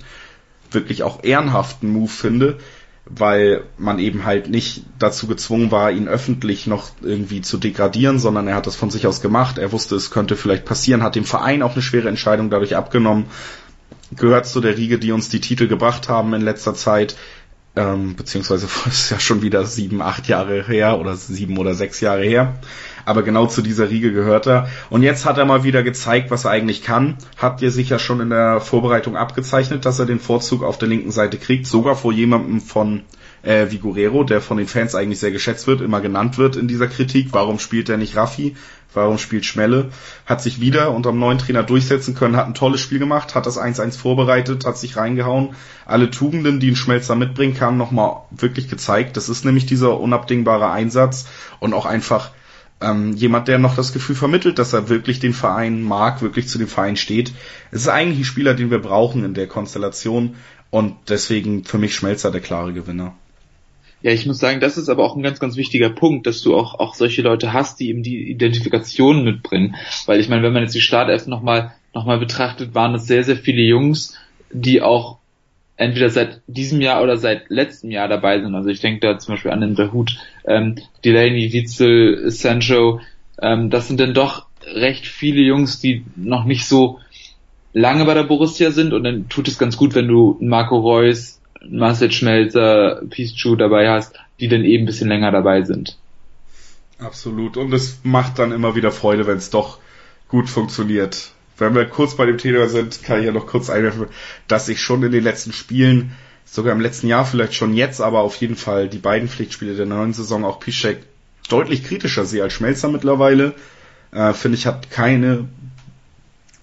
wirklich auch ehrenhaften Move finde, weil man eben halt nicht dazu gezwungen war, ihn öffentlich noch irgendwie zu degradieren, sondern er hat das von sich aus gemacht. Er wusste, es könnte vielleicht passieren, hat dem Verein auch eine schwere Entscheidung dadurch abgenommen. Gehört zu der Riege, die uns die Titel gebracht haben in letzter Zeit ähm, beziehungsweise ist ja schon wieder sieben, acht Jahre her oder sieben oder sechs Jahre her. Aber genau zu dieser Riege gehört er. Und jetzt hat er mal wieder gezeigt, was er eigentlich kann. Hat dir sicher schon in der Vorbereitung abgezeichnet, dass er den Vorzug auf der linken Seite kriegt, sogar vor jemandem von äh, Vigorero, der von den Fans eigentlich sehr geschätzt wird, immer genannt wird in dieser Kritik. Warum spielt er nicht Raffi? Warum spielt Schmelle? Hat sich wieder unter dem neuen Trainer durchsetzen können, hat ein tolles Spiel gemacht, hat das 1-1 vorbereitet, hat sich reingehauen. Alle Tugenden, die ein Schmelzer mitbringen kann, nochmal wirklich gezeigt. Das ist nämlich dieser unabdingbare Einsatz und auch einfach ähm, jemand, der noch das Gefühl vermittelt, dass er wirklich den Verein mag, wirklich zu dem Verein steht. Es ist eigentlich ein Spieler, den wir brauchen in der Konstellation und deswegen für mich Schmelzer der klare Gewinner. Ja, ich muss sagen, das ist aber auch ein ganz, ganz wichtiger Punkt, dass du auch, auch solche Leute hast, die eben die Identifikation mitbringen. Weil ich meine, wenn man jetzt die Startelf nochmal noch mal betrachtet, waren es sehr, sehr viele Jungs, die auch entweder seit diesem Jahr oder seit letztem Jahr dabei sind. Also ich denke da zum Beispiel an den Dahut, ähm, Delaney, Witzel, Sancho. Ähm, das sind dann doch recht viele Jungs, die noch nicht so lange bei der Borussia sind und dann tut es ganz gut, wenn du Marco Reus, Marcel Schmelzer, Piszczuk dabei hast, die dann eben ein bisschen länger dabei sind. Absolut. Und es macht dann immer wieder Freude, wenn es doch gut funktioniert. Wenn wir kurz bei dem Thema sind, kann ich ja noch kurz einwerfen, dass ich schon in den letzten Spielen, sogar im letzten Jahr vielleicht schon jetzt, aber auf jeden Fall die beiden Pflichtspiele der neuen Saison auch Piszczek deutlich kritischer sehe als Schmelzer mittlerweile. Äh, Finde ich, hat keine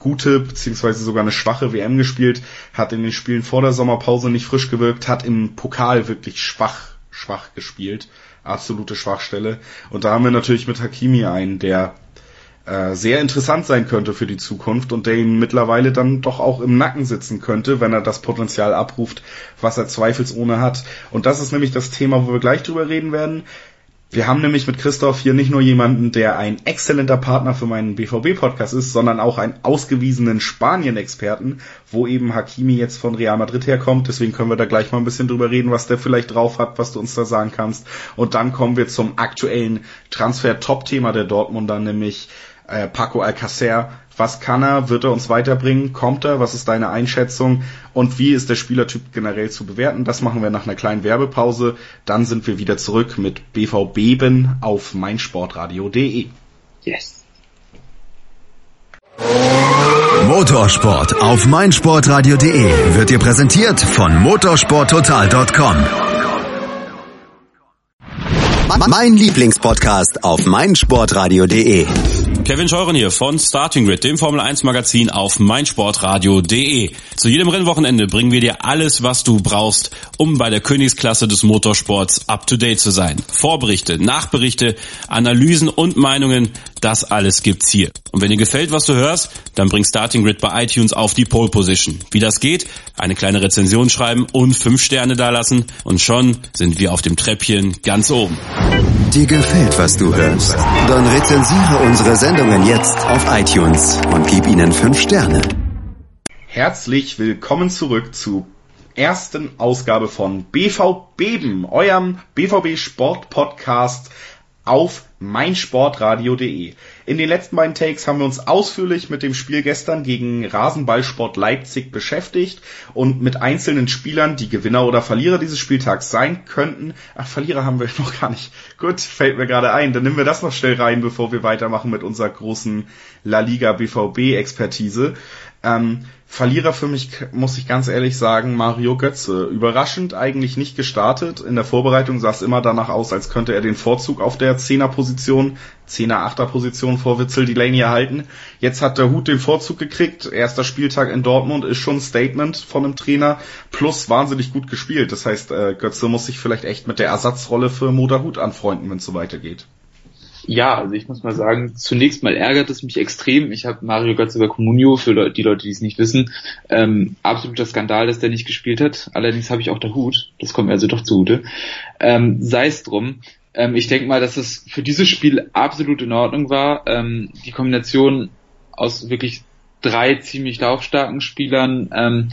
gute beziehungsweise sogar eine schwache WM gespielt, hat in den Spielen vor der Sommerpause nicht frisch gewirkt, hat im Pokal wirklich schwach, schwach gespielt, absolute Schwachstelle. Und da haben wir natürlich mit Hakimi einen, der äh, sehr interessant sein könnte für die Zukunft und der ihm mittlerweile dann doch auch im Nacken sitzen könnte, wenn er das Potenzial abruft, was er zweifelsohne hat. Und das ist nämlich das Thema, wo wir gleich drüber reden werden. Wir haben nämlich mit Christoph hier nicht nur jemanden, der ein exzellenter Partner für meinen BVB-Podcast ist, sondern auch einen ausgewiesenen Spanien-Experten, wo eben Hakimi jetzt von Real Madrid herkommt. Deswegen können wir da gleich mal ein bisschen drüber reden, was der vielleicht drauf hat, was du uns da sagen kannst. Und dann kommen wir zum aktuellen Transfer-Top-Thema der Dortmunder, nämlich äh, Paco Alcacer. Was kann er? Wird er uns weiterbringen? Kommt er? Was ist deine Einschätzung? Und wie ist der Spielertyp generell zu bewerten? Das machen wir nach einer kleinen Werbepause. Dann sind wir wieder zurück mit BVB auf meinsportradio.de. Yes. Motorsport auf meinsportradio.de wird dir präsentiert von motorsporttotal.com. Mein Lieblingspodcast auf meinsportradio.de. Kevin Scheuren hier von Starting Grid, dem Formel 1 Magazin auf meinsportradio.de. Zu jedem Rennwochenende bringen wir dir alles, was du brauchst, um bei der Königsklasse des Motorsports up to date zu sein. Vorberichte, Nachberichte, Analysen und Meinungen, das alles gibt's hier. Und wenn dir gefällt, was du hörst, dann bring Starting Grid bei iTunes auf die Pole Position. Wie das geht? Eine kleine Rezension schreiben und fünf Sterne dalassen und schon sind wir auf dem Treppchen ganz oben. Dir gefällt, was du hörst? Dann rezensiere unsere Sendungen jetzt auf iTunes und gib ihnen fünf Sterne. Herzlich willkommen zurück zu ersten Ausgabe von BVBeben, eurem BVB Sport Podcast auf meinsportradio.de. In den letzten beiden Takes haben wir uns ausführlich mit dem Spiel gestern gegen Rasenballsport Leipzig beschäftigt und mit einzelnen Spielern, die Gewinner oder Verlierer dieses Spieltags sein könnten. Ach, Verlierer haben wir noch gar nicht. Gut, fällt mir gerade ein. Dann nehmen wir das noch schnell rein, bevor wir weitermachen mit unserer großen La Liga BVB Expertise. Ähm, Verlierer für mich, muss ich ganz ehrlich sagen, Mario Götze. Überraschend eigentlich nicht gestartet. In der Vorbereitung sah es immer danach aus, als könnte er den Vorzug auf der Zehner-Position, Zehner-Achter-Position vor Witzel Delaney erhalten. Jetzt hat der Hut den Vorzug gekriegt. Erster Spieltag in Dortmund ist schon ein Statement von einem Trainer. Plus wahnsinnig gut gespielt. Das heißt, äh, Götze muss sich vielleicht echt mit der Ersatzrolle für Moda Hut anfreunden, wenn es so weitergeht. Ja, also ich muss mal sagen, zunächst mal ärgert es mich extrem. Ich habe Mario Götze bei Comunio, für die Leute, die es nicht wissen, ähm, absoluter Skandal, dass der nicht gespielt hat. Allerdings habe ich auch der Hut, das kommt mir also doch zugute. Ähm, Sei es drum. Ähm, ich denke mal, dass es für dieses Spiel absolut in Ordnung war. Ähm, die Kombination aus wirklich drei ziemlich laufstarken Spielern, ähm,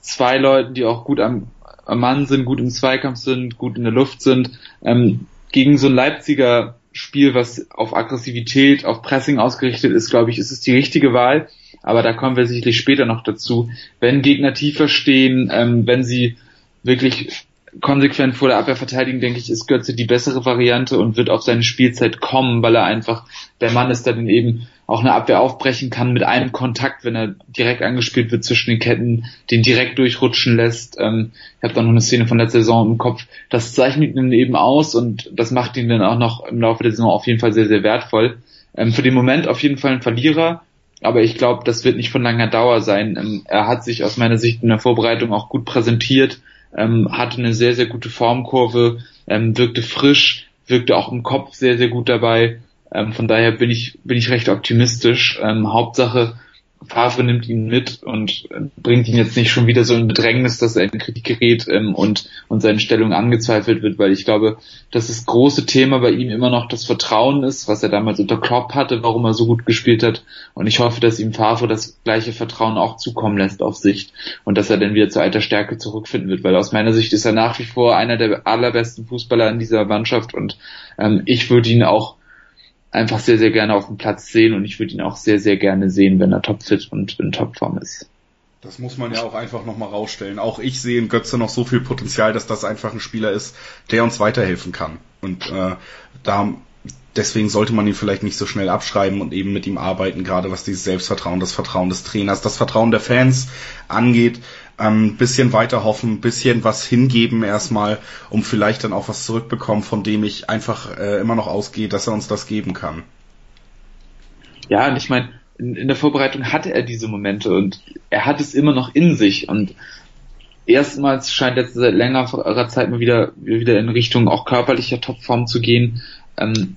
zwei Leuten, die auch gut am, am Mann sind, gut im Zweikampf sind, gut in der Luft sind, ähm, gegen so ein Leipziger Spiel, was auf Aggressivität, auf Pressing ausgerichtet ist, glaube ich, ist es die richtige Wahl. Aber da kommen wir sicherlich später noch dazu. Wenn Gegner tiefer stehen, ähm, wenn sie wirklich konsequent vor der Abwehr verteidigen, denke ich, ist Götze die bessere Variante und wird auf seine Spielzeit kommen, weil er einfach der Mann ist, der dann eben auch eine Abwehr aufbrechen kann mit einem Kontakt, wenn er direkt angespielt wird zwischen den Ketten, den direkt durchrutschen lässt. Ähm, ich habe da noch eine Szene von der Saison im Kopf. Das zeichnet ihn eben aus und das macht ihn dann auch noch im Laufe der Saison auf jeden Fall sehr, sehr wertvoll. Ähm, für den Moment auf jeden Fall ein Verlierer, aber ich glaube, das wird nicht von langer Dauer sein. Ähm, er hat sich aus meiner Sicht in der Vorbereitung auch gut präsentiert, ähm, hatte eine sehr, sehr gute Formkurve, ähm, wirkte frisch, wirkte auch im Kopf sehr, sehr gut dabei. Ähm, von daher bin ich, bin ich recht optimistisch. Ähm, Hauptsache, Favre nimmt ihn mit und äh, bringt ihn jetzt nicht schon wieder so in Bedrängnis, dass er in Kritik gerät ähm, und, und seine Stellung angezweifelt wird, weil ich glaube, dass das große Thema bei ihm immer noch das Vertrauen ist, was er damals unter Klopp hatte, warum er so gut gespielt hat. Und ich hoffe, dass ihm Favre das gleiche Vertrauen auch zukommen lässt auf Sicht und dass er dann wieder zu alter Stärke zurückfinden wird, weil aus meiner Sicht ist er nach wie vor einer der allerbesten Fußballer in dieser Mannschaft und ähm, ich würde ihn auch einfach sehr, sehr gerne auf dem Platz sehen und ich würde ihn auch sehr, sehr gerne sehen, wenn er topfit und in Topform ist. Das muss man ja auch einfach nochmal rausstellen. Auch ich sehe in Götze noch so viel Potenzial, dass das einfach ein Spieler ist, der uns weiterhelfen kann. Und äh, da deswegen sollte man ihn vielleicht nicht so schnell abschreiben und eben mit ihm arbeiten, gerade was dieses Selbstvertrauen, das Vertrauen des Trainers, das Vertrauen der Fans angeht ähm, bisschen weiter hoffen, bisschen was hingeben erstmal, um vielleicht dann auch was zurückbekommen, von dem ich einfach äh, immer noch ausgehe, dass er uns das geben kann. Ja, und ich meine, in, in der Vorbereitung hatte er diese Momente und er hat es immer noch in sich und erstmals scheint jetzt seit längerer Zeit mal wieder, wieder in Richtung auch körperlicher Topform zu gehen. Ähm,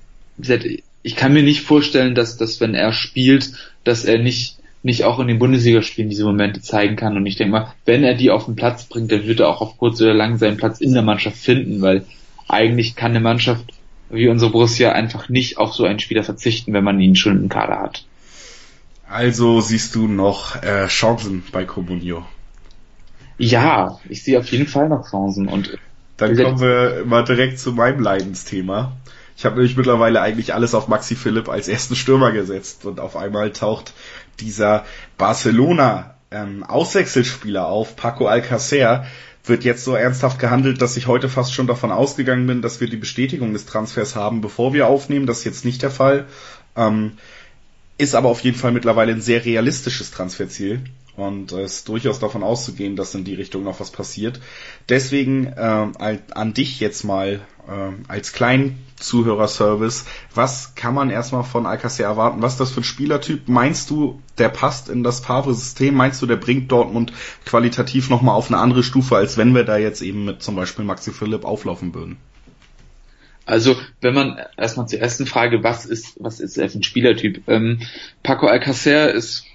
ich kann mir nicht vorstellen, dass, dass wenn er spielt, dass er nicht, nicht auch in den Bundesligaspielen diese Momente zeigen kann. Und ich denke mal, wenn er die auf den Platz bringt, dann wird er auch auf kurz oder lang seinen Platz in der Mannschaft finden, weil eigentlich kann eine Mannschaft wie unsere Borussia einfach nicht auf so einen Spieler verzichten, wenn man ihn schon im Kader hat. Also siehst du noch äh, Chancen bei Comunio? Ja, ich sehe auf jeden Fall noch Chancen und dann kommen wir mal direkt zu meinem Leidensthema. Ich habe nämlich mittlerweile eigentlich alles auf Maxi Philipp als ersten Stürmer gesetzt und auf einmal taucht dieser Barcelona ähm, Auswechselspieler auf, Paco Alcacer, wird jetzt so ernsthaft gehandelt, dass ich heute fast schon davon ausgegangen bin, dass wir die Bestätigung des Transfers haben, bevor wir aufnehmen. Das ist jetzt nicht der Fall. Ähm, ist aber auf jeden Fall mittlerweile ein sehr realistisches Transferziel. Und es ist durchaus davon auszugehen, dass in die Richtung noch was passiert. Deswegen ähm, an dich jetzt mal ähm, als kleinen Zuhörerservice. Was kann man erstmal von Alcacer erwarten? Was ist das für ein Spielertyp? Meinst du, der passt in das Favre-System? Meinst du, der bringt Dortmund qualitativ nochmal auf eine andere Stufe, als wenn wir da jetzt eben mit zum Beispiel Maxi Philipp auflaufen würden? Also, wenn man erstmal zur ersten Frage, was ist, was ist er für ein Spielertyp? Ähm, Paco Alcacer ist,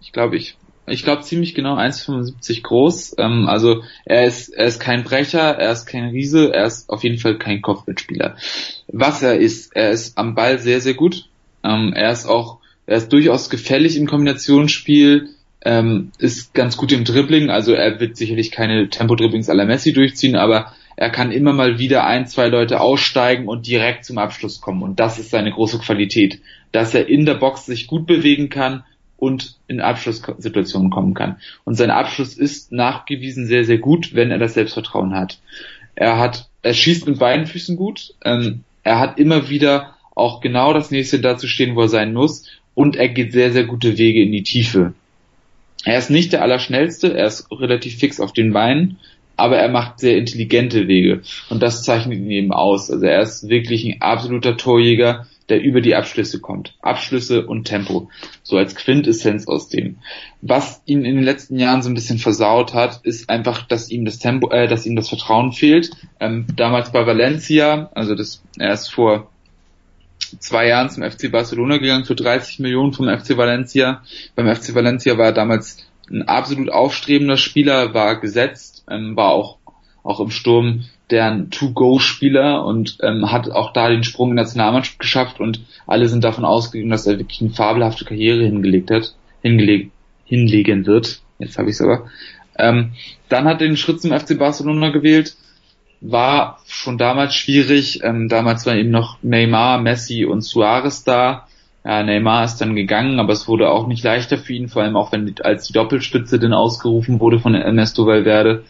ich glaube, ich ich glaube ziemlich genau 1,75 groß. Ähm, also er ist, er ist kein Brecher, er ist kein Riese, er ist auf jeden Fall kein Kopfballspieler. Was er ist, er ist am Ball sehr, sehr gut. Ähm, er ist auch, er ist durchaus gefällig im Kombinationsspiel, ähm, ist ganz gut im Dribbling, also er wird sicherlich keine Tempo-Dribblings à la Messi durchziehen, aber er kann immer mal wieder ein, zwei Leute aussteigen und direkt zum Abschluss kommen. Und das ist seine große Qualität, dass er in der Box sich gut bewegen kann, und in Abschlusssituationen kommen kann. Und sein Abschluss ist nachgewiesen sehr, sehr gut, wenn er das Selbstvertrauen hat. Er hat, er schießt mit beiden Füßen gut, ähm, er hat immer wieder auch genau das nächste dazu stehen, wo er sein muss, und er geht sehr, sehr gute Wege in die Tiefe. Er ist nicht der Allerschnellste, er ist relativ fix auf den Beinen, aber er macht sehr intelligente Wege. Und das zeichnet ihn eben aus. Also er ist wirklich ein absoluter Torjäger, der über die Abschlüsse kommt. Abschlüsse und Tempo. So als Quintessenz aus dem. Was ihn in den letzten Jahren so ein bisschen versaut hat, ist einfach, dass ihm das Tempo, äh, dass ihm das Vertrauen fehlt. Ähm, damals bei Valencia, also das, er ist vor zwei Jahren zum FC Barcelona gegangen für 30 Millionen vom FC Valencia. Beim FC Valencia war er damals ein absolut aufstrebender Spieler, war gesetzt, ähm, war auch, auch im Sturm deren To-Go-Spieler und ähm, hat auch da den Sprung in der Nationalmannschaft geschafft und alle sind davon ausgegangen, dass er wirklich eine fabelhafte Karriere hingelegt hat, hingelegt, hinlegen wird. Jetzt habe ich es aber. Ähm, dann hat er den Schritt zum FC Barcelona gewählt, war schon damals schwierig. Ähm, damals waren eben noch Neymar, Messi und Suarez da. Ja, Neymar ist dann gegangen, aber es wurde auch nicht leichter für ihn, vor allem auch wenn als die Doppelspitze dann ausgerufen wurde von Ernesto Valverde.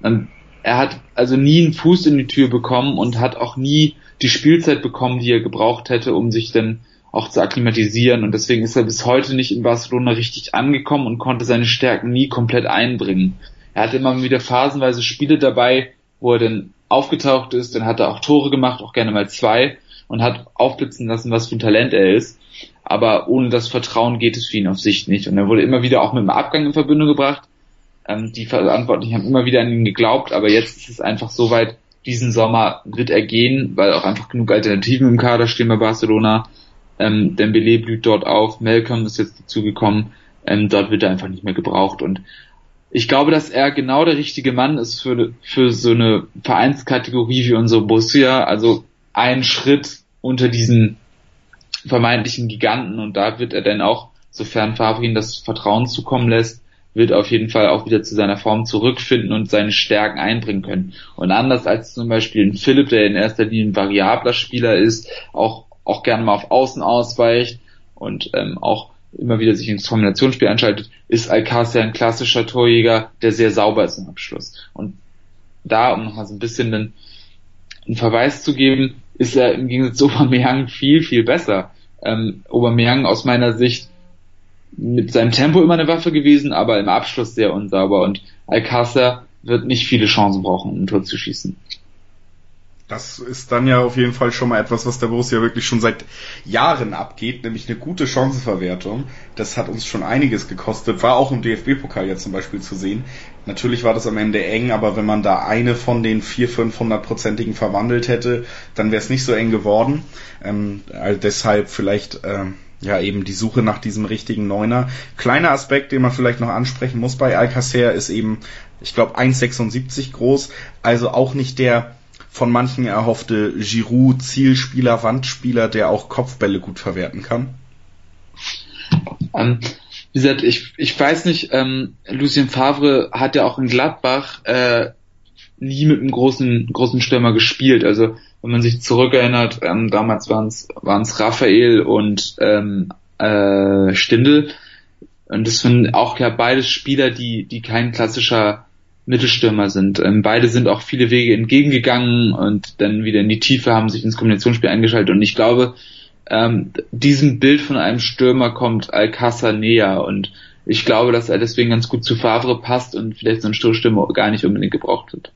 Dann er hat also nie einen Fuß in die Tür bekommen und hat auch nie die Spielzeit bekommen, die er gebraucht hätte, um sich dann auch zu akklimatisieren. Und deswegen ist er bis heute nicht in Barcelona richtig angekommen und konnte seine Stärken nie komplett einbringen. Er hatte immer wieder phasenweise Spiele dabei, wo er dann aufgetaucht ist, dann hat er auch Tore gemacht, auch gerne mal zwei und hat aufblitzen lassen, was für ein Talent er ist. Aber ohne das Vertrauen geht es für ihn auf Sicht nicht. Und er wurde immer wieder auch mit einem Abgang in Verbindung gebracht. Ähm, die Verantwortlichen haben immer wieder an ihn geglaubt, aber jetzt ist es einfach so weit, diesen Sommer wird er gehen, weil auch einfach genug Alternativen im Kader stehen bei Barcelona. Ähm, Dembele blüht dort auf, Malcolm ist jetzt dazugekommen, ähm, dort wird er einfach nicht mehr gebraucht. Und ich glaube, dass er genau der richtige Mann ist für, für so eine Vereinskategorie wie unsere Borussia, also ein Schritt unter diesen vermeintlichen Giganten. Und da wird er dann auch, sofern Favre das Vertrauen zukommen lässt, wird auf jeden Fall auch wieder zu seiner Form zurückfinden und seine Stärken einbringen können. Und anders als zum Beispiel ein Philipp, der in erster Linie ein variabler Spieler ist, auch, auch gerne mal auf Außen ausweicht und ähm, auch immer wieder sich ins Kombinationsspiel einschaltet, ist Alcácer ein klassischer Torjäger, der sehr sauber ist im Abschluss. Und da, um nochmal so ein bisschen einen, einen Verweis zu geben, ist er im Gegensatz zu Aubameyang viel, viel besser. Ähm, Aubameyang aus meiner Sicht mit seinem Tempo immer eine Waffe gewesen, aber im Abschluss sehr unsauber und Alcácer wird nicht viele Chancen brauchen, um ein Tor zu schießen. Das ist dann ja auf jeden Fall schon mal etwas, was der Borussia wirklich schon seit Jahren abgeht, nämlich eine gute Chancenverwertung. Das hat uns schon einiges gekostet, war auch im DFB-Pokal ja zum Beispiel zu sehen. Natürlich war das am Ende eng, aber wenn man da eine von den vier, 500-prozentigen verwandelt hätte, dann wäre es nicht so eng geworden. Ähm, also deshalb vielleicht ähm, ja eben die Suche nach diesem richtigen Neuner. Kleiner Aspekt, den man vielleicht noch ansprechen muss bei Alcacer, ist eben, ich glaube, 1,76 groß, also auch nicht der von manchen erhoffte Giroud Zielspieler, Wandspieler, der auch Kopfbälle gut verwerten kann? Ähm, wie gesagt, ich, ich weiß nicht, ähm, Lucien Favre hat ja auch in Gladbach äh, nie mit einem großen, großen Stürmer gespielt. Also wenn man sich zurückerinnert, ähm, damals waren es Raphael und ähm, äh, Stindel. Und das sind auch klar beides Spieler, die, die kein klassischer Mittelstürmer sind. Ähm, beide sind auch viele Wege entgegengegangen und dann wieder in die Tiefe haben sich ins Kombinationsspiel eingeschaltet. Und ich glaube, ähm, diesem Bild von einem Stürmer kommt Alcázar näher und ich glaube, dass er deswegen ganz gut zu Favre passt und vielleicht so ein Stoßstürmer gar nicht unbedingt gebraucht wird.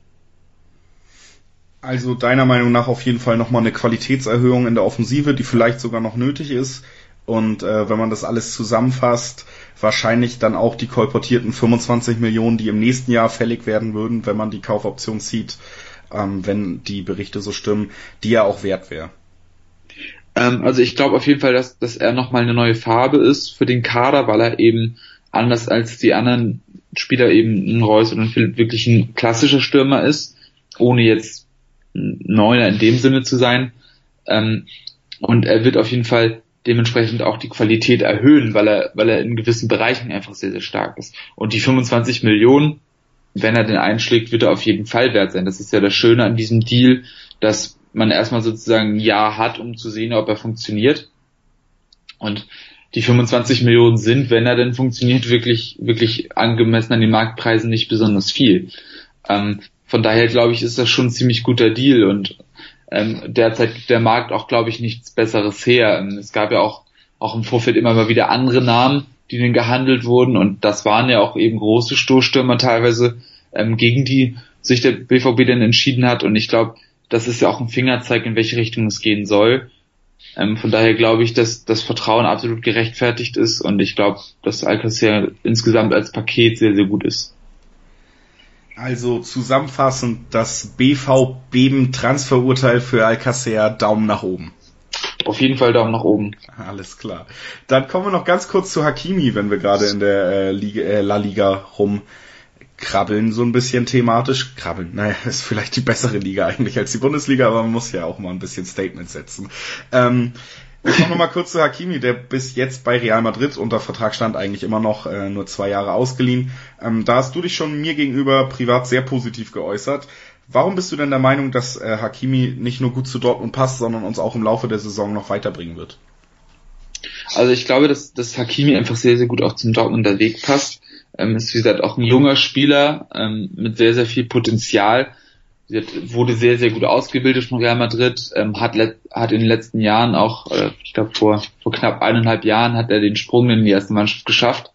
Also deiner Meinung nach auf jeden Fall nochmal eine Qualitätserhöhung in der Offensive, die vielleicht sogar noch nötig ist. Und äh, wenn man das alles zusammenfasst, wahrscheinlich dann auch die kolportierten 25 Millionen, die im nächsten Jahr fällig werden würden, wenn man die Kaufoption zieht, ähm, wenn die Berichte so stimmen, die ja auch wert wäre. Ähm, also ich glaube auf jeden Fall, dass, dass er nochmal eine neue Farbe ist für den Kader, weil er eben anders als die anderen Spieler eben ein Reus und ein Philipp wirklich ein klassischer Stürmer ist, ohne jetzt Neuner in dem Sinne zu sein. Ähm, und er wird auf jeden Fall dementsprechend auch die Qualität erhöhen, weil er, weil er in gewissen Bereichen einfach sehr, sehr stark ist. Und die 25 Millionen, wenn er den einschlägt, wird er auf jeden Fall wert sein. Das ist ja das Schöne an diesem Deal, dass man erstmal sozusagen ein Jahr hat, um zu sehen, ob er funktioniert. Und die 25 Millionen sind, wenn er denn funktioniert, wirklich, wirklich angemessen an den Marktpreisen nicht besonders viel. Ähm, von daher glaube ich, ist das schon ein ziemlich guter Deal und ähm, derzeit gibt der Markt auch, glaube ich, nichts Besseres her. Ähm, es gab ja auch, auch im Vorfeld immer mal wieder andere Namen, die denn gehandelt wurden und das waren ja auch eben große Stoßstürmer teilweise, ähm, gegen die sich der BVB dann entschieden hat und ich glaube, das ist ja auch ein Fingerzeig, in welche Richtung es gehen soll. Ähm, von daher glaube ich, dass das Vertrauen absolut gerechtfertigt ist und ich glaube, dass Alcacer insgesamt als Paket sehr, sehr gut ist. Also zusammenfassend, das BV-Beben-Transferurteil für Alcacer, Daumen nach oben. Auf jeden Fall Daumen nach oben. Alles klar. Dann kommen wir noch ganz kurz zu Hakimi, wenn wir gerade in der äh, Liga, äh, La Liga rumkrabbeln, so ein bisschen thematisch. Krabbeln, naja, ist vielleicht die bessere Liga eigentlich als die Bundesliga, aber man muss ja auch mal ein bisschen Statement setzen. Ähm, ich noch mal kurz zu Hakimi, der bis jetzt bei Real Madrid unter Vertrag stand, eigentlich immer noch äh, nur zwei Jahre ausgeliehen. Ähm, da hast du dich schon mir gegenüber privat sehr positiv geäußert. Warum bist du denn der Meinung, dass äh, Hakimi nicht nur gut zu Dortmund passt, sondern uns auch im Laufe der Saison noch weiterbringen wird? Also ich glaube, dass, dass Hakimi einfach sehr, sehr gut auch zum Dortmunder Weg passt. Ähm, ist wie gesagt auch ein junger Spieler ähm, mit sehr, sehr viel Potenzial wurde sehr, sehr gut ausgebildet von Real Madrid, ähm, hat, hat in den letzten Jahren auch, äh, ich glaube vor, vor knapp eineinhalb Jahren hat er den Sprung in die erste Mannschaft geschafft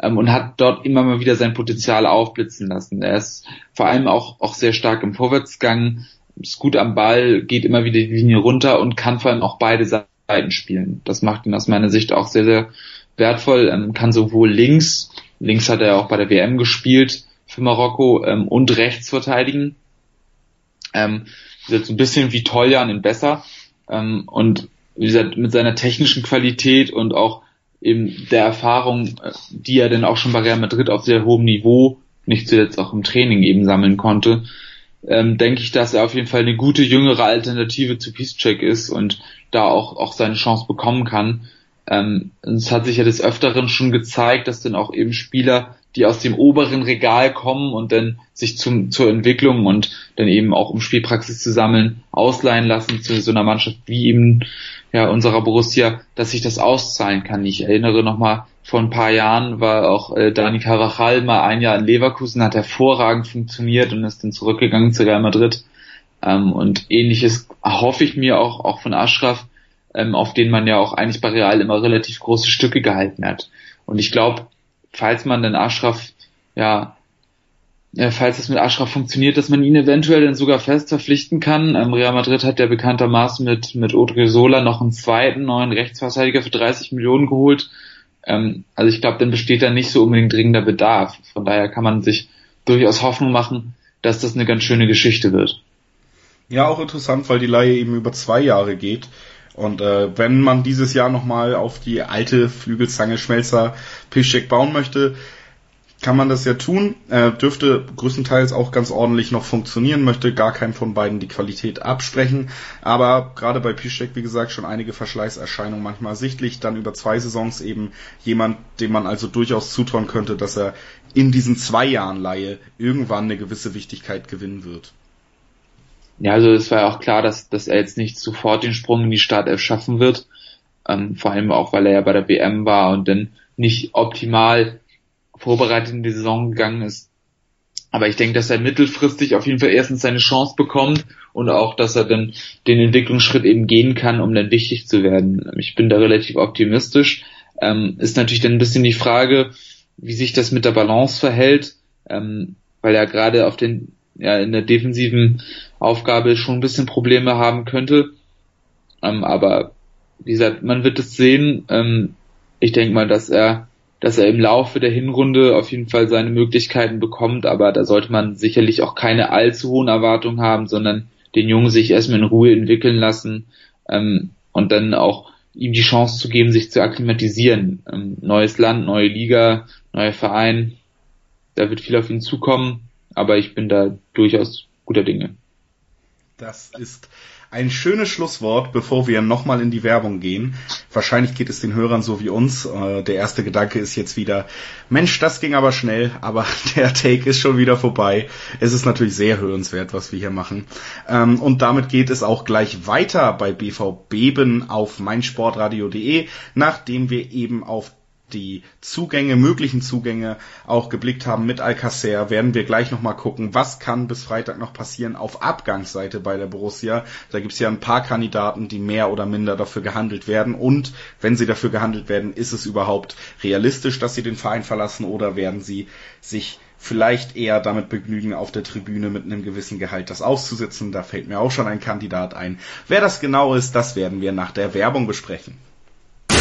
ähm, und hat dort immer mal wieder sein Potenzial aufblitzen lassen. Er ist vor allem auch, auch sehr stark im Vorwärtsgang, ist gut am Ball, geht immer wieder die Linie runter und kann vor allem auch beide Seiten spielen. Das macht ihn aus meiner Sicht auch sehr, sehr wertvoll, ähm, kann sowohl links, links hat er auch bei der WM gespielt für Marokko ähm, und rechts verteidigen ähm, jetzt ein bisschen wie Toljan in besser. Ähm, und wie gesagt, mit seiner technischen Qualität und auch eben der Erfahrung, äh, die er dann auch schon bei Real Madrid auf sehr hohem Niveau, nicht zuletzt auch im Training eben sammeln konnte, ähm, denke ich, dass er auf jeden Fall eine gute jüngere Alternative zu Peacecheck ist und da auch, auch seine Chance bekommen kann. Ähm, es hat sich ja des Öfteren schon gezeigt, dass dann auch eben Spieler die aus dem oberen Regal kommen und dann sich zum, zur Entwicklung und dann eben auch um Spielpraxis zu sammeln, ausleihen lassen zu so einer Mannschaft wie eben ja, unserer Borussia, dass sich das auszahlen kann. Ich erinnere nochmal, vor ein paar Jahren war auch äh, Dani Carvajal mal ein Jahr in Leverkusen, hat hervorragend funktioniert und ist dann zurückgegangen zu Real Madrid. Ähm, und ähnliches hoffe ich mir auch, auch von Ashraf, ähm, auf den man ja auch eigentlich bei Real immer relativ große Stücke gehalten hat. Und ich glaube, falls man den Ashraf ja ja, falls es mit Ashraf funktioniert, dass man ihn eventuell dann sogar fest verpflichten kann. Ähm, Real Madrid hat ja bekanntermaßen mit, mit Odriozola noch einen zweiten neuen Rechtsverteidiger für 30 Millionen geholt. Ähm, also ich glaube, dann besteht da nicht so unbedingt dringender Bedarf. Von daher kann man sich durchaus Hoffnung machen, dass das eine ganz schöne Geschichte wird. Ja, auch interessant, weil die Leihe eben über zwei Jahre geht. Und äh, wenn man dieses Jahr nochmal auf die alte Flügelzange Schmelzer Piszczek bauen möchte, kann man das ja tun. Äh, dürfte größtenteils auch ganz ordentlich noch funktionieren, möchte gar keinem von beiden die Qualität absprechen. Aber gerade bei Piszczek, wie gesagt, schon einige Verschleißerscheinungen manchmal sichtlich. Dann über zwei Saisons eben jemand, dem man also durchaus zutrauen könnte, dass er in diesen zwei Jahren Laie irgendwann eine gewisse Wichtigkeit gewinnen wird. Ja, also es war ja auch klar, dass, dass er jetzt nicht sofort den Sprung in die Startelf schaffen wird. Ähm, vor allem auch, weil er ja bei der WM war und dann nicht optimal vorbereitet in die Saison gegangen ist. Aber ich denke, dass er mittelfristig auf jeden Fall erstens seine Chance bekommt und auch, dass er dann den Entwicklungsschritt eben gehen kann, um dann wichtig zu werden. Ich bin da relativ optimistisch. Ähm, ist natürlich dann ein bisschen die Frage, wie sich das mit der Balance verhält, ähm, weil er gerade auf den ja, in der defensiven Aufgabe schon ein bisschen Probleme haben könnte. Ähm, aber wie gesagt, man wird es sehen. Ähm, ich denke mal, dass er, dass er im Laufe der Hinrunde auf jeden Fall seine Möglichkeiten bekommt, aber da sollte man sicherlich auch keine allzu hohen Erwartungen haben, sondern den Jungen sich erstmal in Ruhe entwickeln lassen ähm, und dann auch ihm die Chance zu geben, sich zu akklimatisieren. Ähm, neues Land, neue Liga, neuer Verein, da wird viel auf ihn zukommen, aber ich bin da durchaus guter Dinge. Das ist ein schönes Schlusswort, bevor wir nochmal in die Werbung gehen. Wahrscheinlich geht es den Hörern so wie uns. Äh, der erste Gedanke ist jetzt wieder, Mensch, das ging aber schnell, aber der Take ist schon wieder vorbei. Es ist natürlich sehr hörenswert, was wir hier machen. Ähm, und damit geht es auch gleich weiter bei BV Beben auf meinsportradio.de, nachdem wir eben auf die Zugänge, möglichen Zugänge auch geblickt haben mit Alcacer, werden wir gleich nochmal gucken, was kann bis Freitag noch passieren auf Abgangsseite bei der Borussia. Da gibt es ja ein paar Kandidaten, die mehr oder minder dafür gehandelt werden. Und wenn sie dafür gehandelt werden, ist es überhaupt realistisch, dass sie den Verein verlassen oder werden sie sich vielleicht eher damit begnügen, auf der Tribüne mit einem gewissen Gehalt das auszusitzen. Da fällt mir auch schon ein Kandidat ein. Wer das genau ist, das werden wir nach der Werbung besprechen.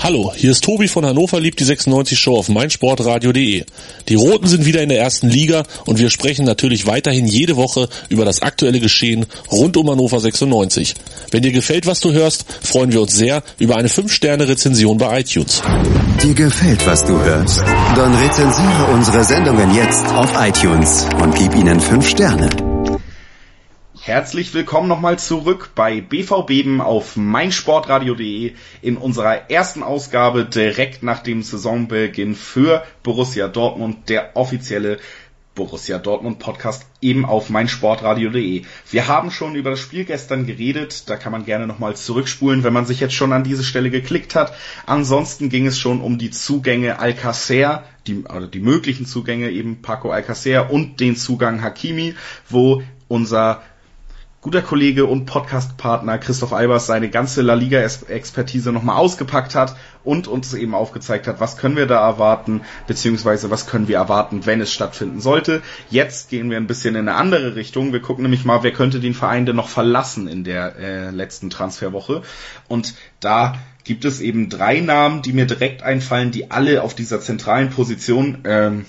Hallo, hier ist Tobi von Hannover liebt die 96 Show auf meinsportradio.de. Die Roten sind wieder in der ersten Liga und wir sprechen natürlich weiterhin jede Woche über das aktuelle Geschehen rund um Hannover 96. Wenn dir gefällt, was du hörst, freuen wir uns sehr über eine 5-Sterne-Rezension bei iTunes. Dir gefällt, was du hörst? Dann rezensiere unsere Sendungen jetzt auf iTunes und gib ihnen 5 Sterne. Herzlich willkommen nochmal zurück bei BV auf meinsportradio.de in unserer ersten Ausgabe direkt nach dem Saisonbeginn für Borussia Dortmund, der offizielle Borussia Dortmund Podcast eben auf meinsportradio.de. Wir haben schon über das Spiel gestern geredet, da kann man gerne nochmal zurückspulen, wenn man sich jetzt schon an diese Stelle geklickt hat. Ansonsten ging es schon um die Zugänge Alcacer, die, also die möglichen Zugänge eben Paco Alcacer und den Zugang Hakimi, wo unser guter Kollege und Podcastpartner Christoph Albers seine ganze La Liga-Expertise nochmal ausgepackt hat und uns eben aufgezeigt hat, was können wir da erwarten, beziehungsweise was können wir erwarten, wenn es stattfinden sollte. Jetzt gehen wir ein bisschen in eine andere Richtung. Wir gucken nämlich mal, wer könnte den Verein denn noch verlassen in der äh, letzten Transferwoche. Und da gibt es eben drei Namen, die mir direkt einfallen, die alle auf dieser zentralen Position ähm,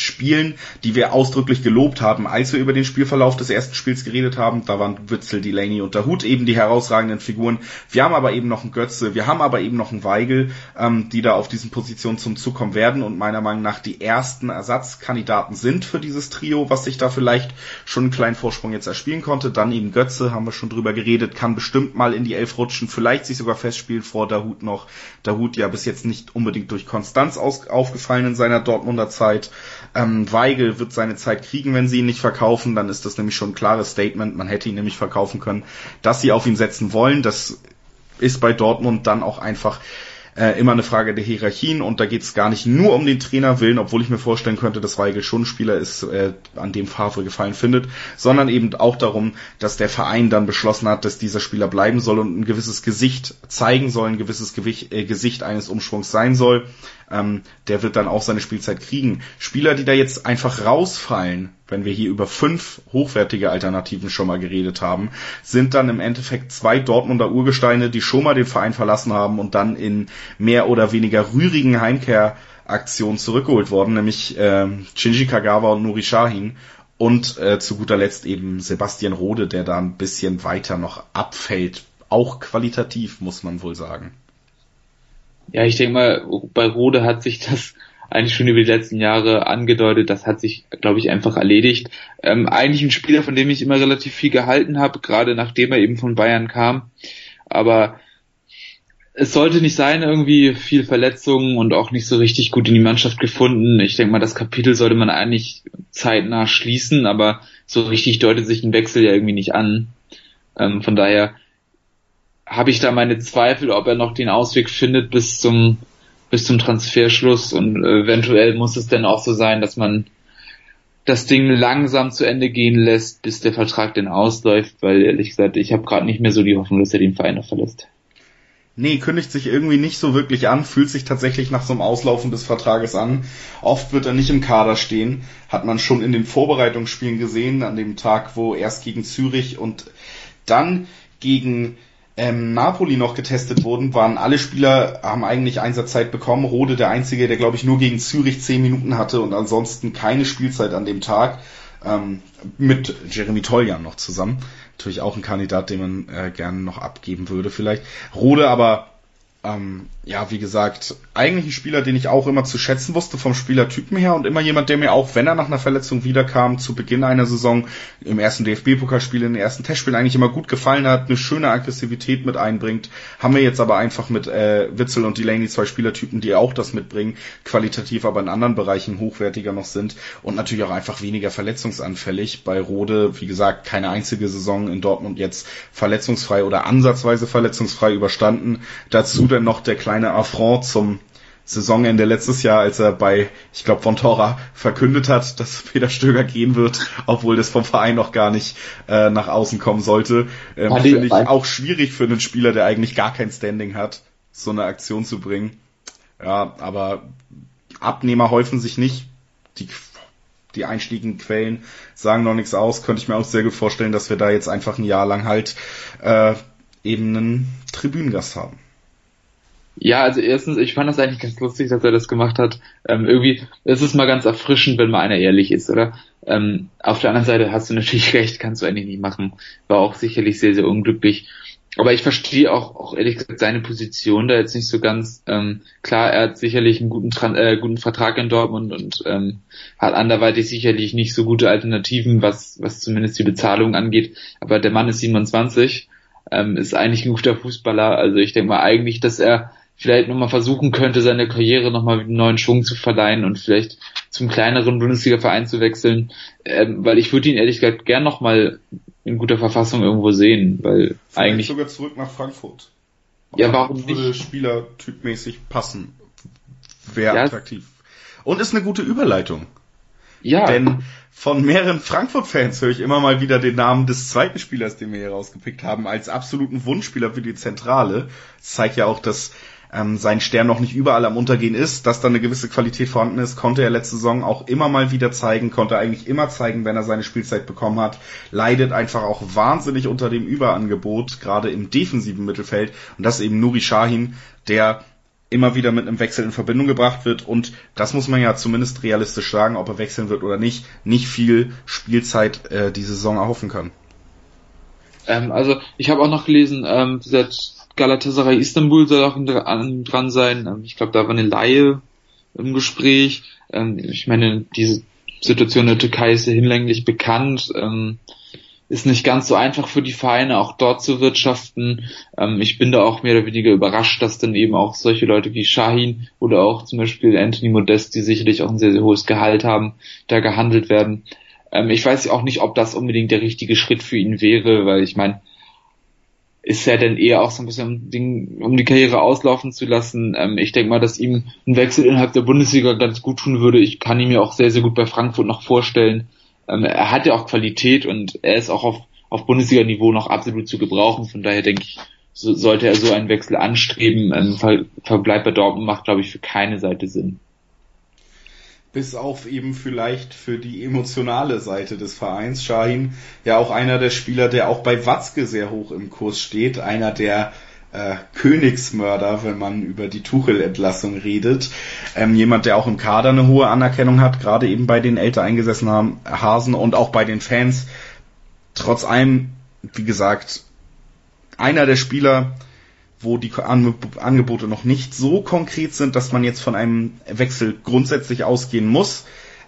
Spielen, die wir ausdrücklich gelobt haben, als wir über den Spielverlauf des ersten Spiels geredet haben. Da waren Witzel, Delaney und Hut eben die herausragenden Figuren. Wir haben aber eben noch einen Götze, wir haben aber eben noch einen Weigel, ähm, die da auf diesen Positionen zum Zug kommen werden und meiner Meinung nach die ersten Ersatzkandidaten sind für dieses Trio, was sich da vielleicht schon einen kleinen Vorsprung jetzt erspielen konnte. Dann eben Götze, haben wir schon drüber geredet, kann bestimmt mal in die Elf rutschen, vielleicht sich sogar festspielen vor Dahut noch. Dahut ja bis jetzt nicht unbedingt durch Konstanz aus, aufgefallen in seiner Dortmunder Zeit. Ähm, Weigel wird seine Zeit kriegen, wenn sie ihn nicht verkaufen. Dann ist das nämlich schon ein klares Statement. Man hätte ihn nämlich verkaufen können, dass sie auf ihn setzen wollen. Das ist bei Dortmund dann auch einfach äh, immer eine Frage der Hierarchien und da geht es gar nicht nur um den Trainerwillen, obwohl ich mir vorstellen könnte, dass Weigel schon ein Spieler ist, äh, an dem Favre gefallen findet, sondern eben auch darum, dass der Verein dann beschlossen hat, dass dieser Spieler bleiben soll und ein gewisses Gesicht zeigen soll, ein gewisses Gewicht, äh, Gesicht eines Umschwungs sein soll ähm, der wird dann auch seine Spielzeit kriegen. Spieler, die da jetzt einfach rausfallen, wenn wir hier über fünf hochwertige Alternativen schon mal geredet haben, sind dann im Endeffekt zwei Dortmunder Urgesteine, die schon mal den Verein verlassen haben und dann in mehr oder weniger rührigen Heimkehraktionen zurückgeholt worden, nämlich äh, Shinji Kagawa und Nuri Shahin. Und äh, zu guter Letzt eben Sebastian Rode, der da ein bisschen weiter noch abfällt. Auch qualitativ, muss man wohl sagen. Ja, ich denke mal, bei Rode hat sich das eigentlich schon über die letzten Jahre angedeutet. Das hat sich, glaube ich, einfach erledigt. Ähm, eigentlich ein Spieler, von dem ich immer relativ viel gehalten habe, gerade nachdem er eben von Bayern kam. Aber es sollte nicht sein, irgendwie viel Verletzungen und auch nicht so richtig gut in die Mannschaft gefunden. Ich denke mal, das Kapitel sollte man eigentlich zeitnah schließen, aber so richtig deutet sich ein Wechsel ja irgendwie nicht an. Ähm, von daher habe ich da meine Zweifel, ob er noch den Ausweg findet bis zum bis zum Transferschluss und eventuell muss es dann auch so sein, dass man das Ding langsam zu Ende gehen lässt, bis der Vertrag denn ausläuft, weil ehrlich gesagt, ich habe gerade nicht mehr so die Hoffnung, dass er den Verein noch verlässt. Nee, kündigt sich irgendwie nicht so wirklich an, fühlt sich tatsächlich nach so einem Auslaufen des Vertrages an. Oft wird er nicht im Kader stehen, hat man schon in den Vorbereitungsspielen gesehen, an dem Tag, wo erst gegen Zürich und dann gegen ähm, Napoli noch getestet wurden, waren alle Spieler, haben eigentlich Einsatzzeit bekommen. Rode der Einzige, der glaube ich nur gegen Zürich zehn Minuten hatte und ansonsten keine Spielzeit an dem Tag. Ähm, mit Jeremy Toljan noch zusammen. Natürlich auch ein Kandidat, den man äh, gerne noch abgeben würde vielleicht. Rode aber ähm, ja, wie gesagt, eigentlich ein Spieler, den ich auch immer zu schätzen wusste vom Spielertypen her und immer jemand, der mir auch, wenn er nach einer Verletzung wiederkam, zu Beginn einer Saison im ersten DFB-Pokalspiel, in den ersten Testspielen eigentlich immer gut gefallen hat, eine schöne Aggressivität mit einbringt. Haben wir jetzt aber einfach mit äh, Witzel und Delaney zwei Spielertypen, die auch das mitbringen, qualitativ aber in anderen Bereichen hochwertiger noch sind und natürlich auch einfach weniger verletzungsanfällig. Bei Rode, wie gesagt, keine einzige Saison in Dortmund jetzt verletzungsfrei oder ansatzweise verletzungsfrei überstanden. Dazu dann noch der kleine Affront zum Saisonende letztes Jahr, als er bei, ich glaube, von Tora verkündet hat, dass Peter Stöger gehen wird, obwohl das vom Verein noch gar nicht äh, nach außen kommen sollte. Ähm, Finde ich auch schwierig für einen Spieler, der eigentlich gar kein Standing hat, so eine Aktion zu bringen. Ja, aber Abnehmer häufen sich nicht. Die, die einstiegigen Quellen sagen noch nichts aus. Könnte ich mir auch sehr gut vorstellen, dass wir da jetzt einfach ein Jahr lang halt äh, eben einen Tribünengast haben. Ja, also erstens, ich fand das eigentlich ganz lustig, dass er das gemacht hat. Ähm, irgendwie, es ist mal ganz erfrischend, wenn mal einer ehrlich ist, oder? Ähm, auf der anderen Seite hast du natürlich recht, kannst du eigentlich nicht machen. War auch sicherlich sehr, sehr unglücklich. Aber ich verstehe auch, auch ehrlich gesagt seine Position da jetzt nicht so ganz. Ähm, klar, er hat sicherlich einen guten, äh, guten Vertrag in Dortmund und ähm, hat anderweitig sicherlich nicht so gute Alternativen, was, was zumindest die Bezahlung angeht. Aber der Mann ist 27, ähm, ist eigentlich ein guter Fußballer. Also ich denke mal eigentlich, dass er vielleicht nochmal versuchen könnte, seine Karriere nochmal einen neuen Schwung zu verleihen und vielleicht zum kleineren Bundesliga-Verein zu wechseln, ähm, weil ich würde ihn ehrlich gesagt gern nochmal in guter Verfassung irgendwo sehen, weil vielleicht eigentlich sogar zurück nach Frankfurt. Ja, warum würde nicht? Spielertypmäßig passen. Wäre ja. attraktiv. Und ist eine gute Überleitung. Ja. Denn von mehreren Frankfurt-Fans höre ich immer mal wieder den Namen des zweiten Spielers, den wir hier rausgepickt haben, als absoluten Wunschspieler für die Zentrale. Das zeigt ja auch, dass ähm, sein Stern noch nicht überall am Untergehen ist, dass da eine gewisse Qualität vorhanden ist, konnte er letzte Saison auch immer mal wieder zeigen, konnte eigentlich immer zeigen, wenn er seine Spielzeit bekommen hat, leidet einfach auch wahnsinnig unter dem Überangebot, gerade im defensiven Mittelfeld und das ist eben Nuri Shahin, der immer wieder mit einem Wechsel in Verbindung gebracht wird und das muss man ja zumindest realistisch sagen, ob er wechseln wird oder nicht, nicht viel Spielzeit äh, die Saison erhoffen kann. Ähm, also ich habe auch noch gelesen, ähm, seit Galatasaray Istanbul soll auch dran sein. Ähm, ich glaube, da war eine Laie im Gespräch. Ähm, ich meine, diese Situation in der Türkei ist ja hinlänglich bekannt. Ähm, ist nicht ganz so einfach für die Vereine, auch dort zu wirtschaften. ich bin da auch mehr oder weniger überrascht, dass dann eben auch solche Leute wie Shahin oder auch zum Beispiel Anthony Modest, die sicherlich auch ein sehr, sehr hohes Gehalt haben, da gehandelt werden. ich weiß auch nicht, ob das unbedingt der richtige Schritt für ihn wäre, weil ich meine, ist ja dann eher auch so ein bisschen um, um die Karriere auslaufen zu lassen. Ähm, ich denke mal, dass ihm ein Wechsel innerhalb der Bundesliga ganz gut tun würde. Ich kann ihn mir auch sehr, sehr gut bei Frankfurt noch vorstellen. Ähm, er hat ja auch Qualität und er ist auch auf, auf Bundesliga-Niveau noch absolut zu gebrauchen. Von daher denke ich, so, sollte er so einen Wechsel anstreben. Ähm, Ver Verbleib bei Dortmund macht, glaube ich, für keine Seite Sinn bis auf eben vielleicht für die emotionale Seite des Vereins. Shahin ja auch einer der Spieler, der auch bei Watzke sehr hoch im Kurs steht, einer der äh, Königsmörder, wenn man über die Tuchel-Entlassung redet. Ähm, jemand, der auch im Kader eine hohe Anerkennung hat, gerade eben bei den älter eingesessenen Hasen und auch bei den Fans. Trotz allem, wie gesagt, einer der Spieler, wo die Angebote noch nicht so konkret sind, dass man jetzt von einem Wechsel grundsätzlich ausgehen muss,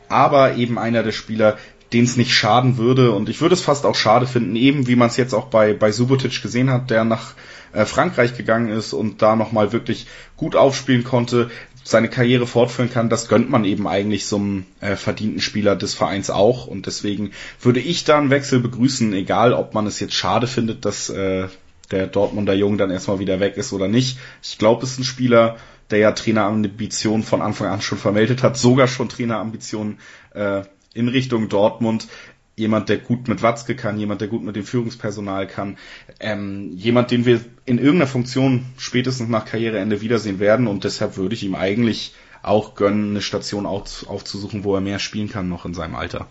aber eben einer der Spieler, den es nicht schaden würde. Und ich würde es fast auch schade finden, eben wie man es jetzt auch bei, bei Subotic gesehen hat, der nach äh, Frankreich gegangen ist und da nochmal wirklich gut aufspielen konnte, seine Karriere fortführen kann, das gönnt man eben eigentlich so einem äh, verdienten Spieler des Vereins auch. Und deswegen würde ich da einen Wechsel begrüßen, egal ob man es jetzt schade findet, dass äh, der Dortmunder Jung dann erstmal wieder weg ist oder nicht. Ich glaube, es ist ein Spieler, der ja Trainerambitionen von Anfang an schon vermeldet hat, sogar schon Trainerambitionen äh, in Richtung Dortmund. Jemand, der gut mit Watzke kann, jemand, der gut mit dem Führungspersonal kann, ähm, jemand, den wir in irgendeiner Funktion spätestens nach Karriereende wiedersehen werden und deshalb würde ich ihm eigentlich auch gönnen, eine Station aufzusuchen, wo er mehr spielen kann noch in seinem Alter.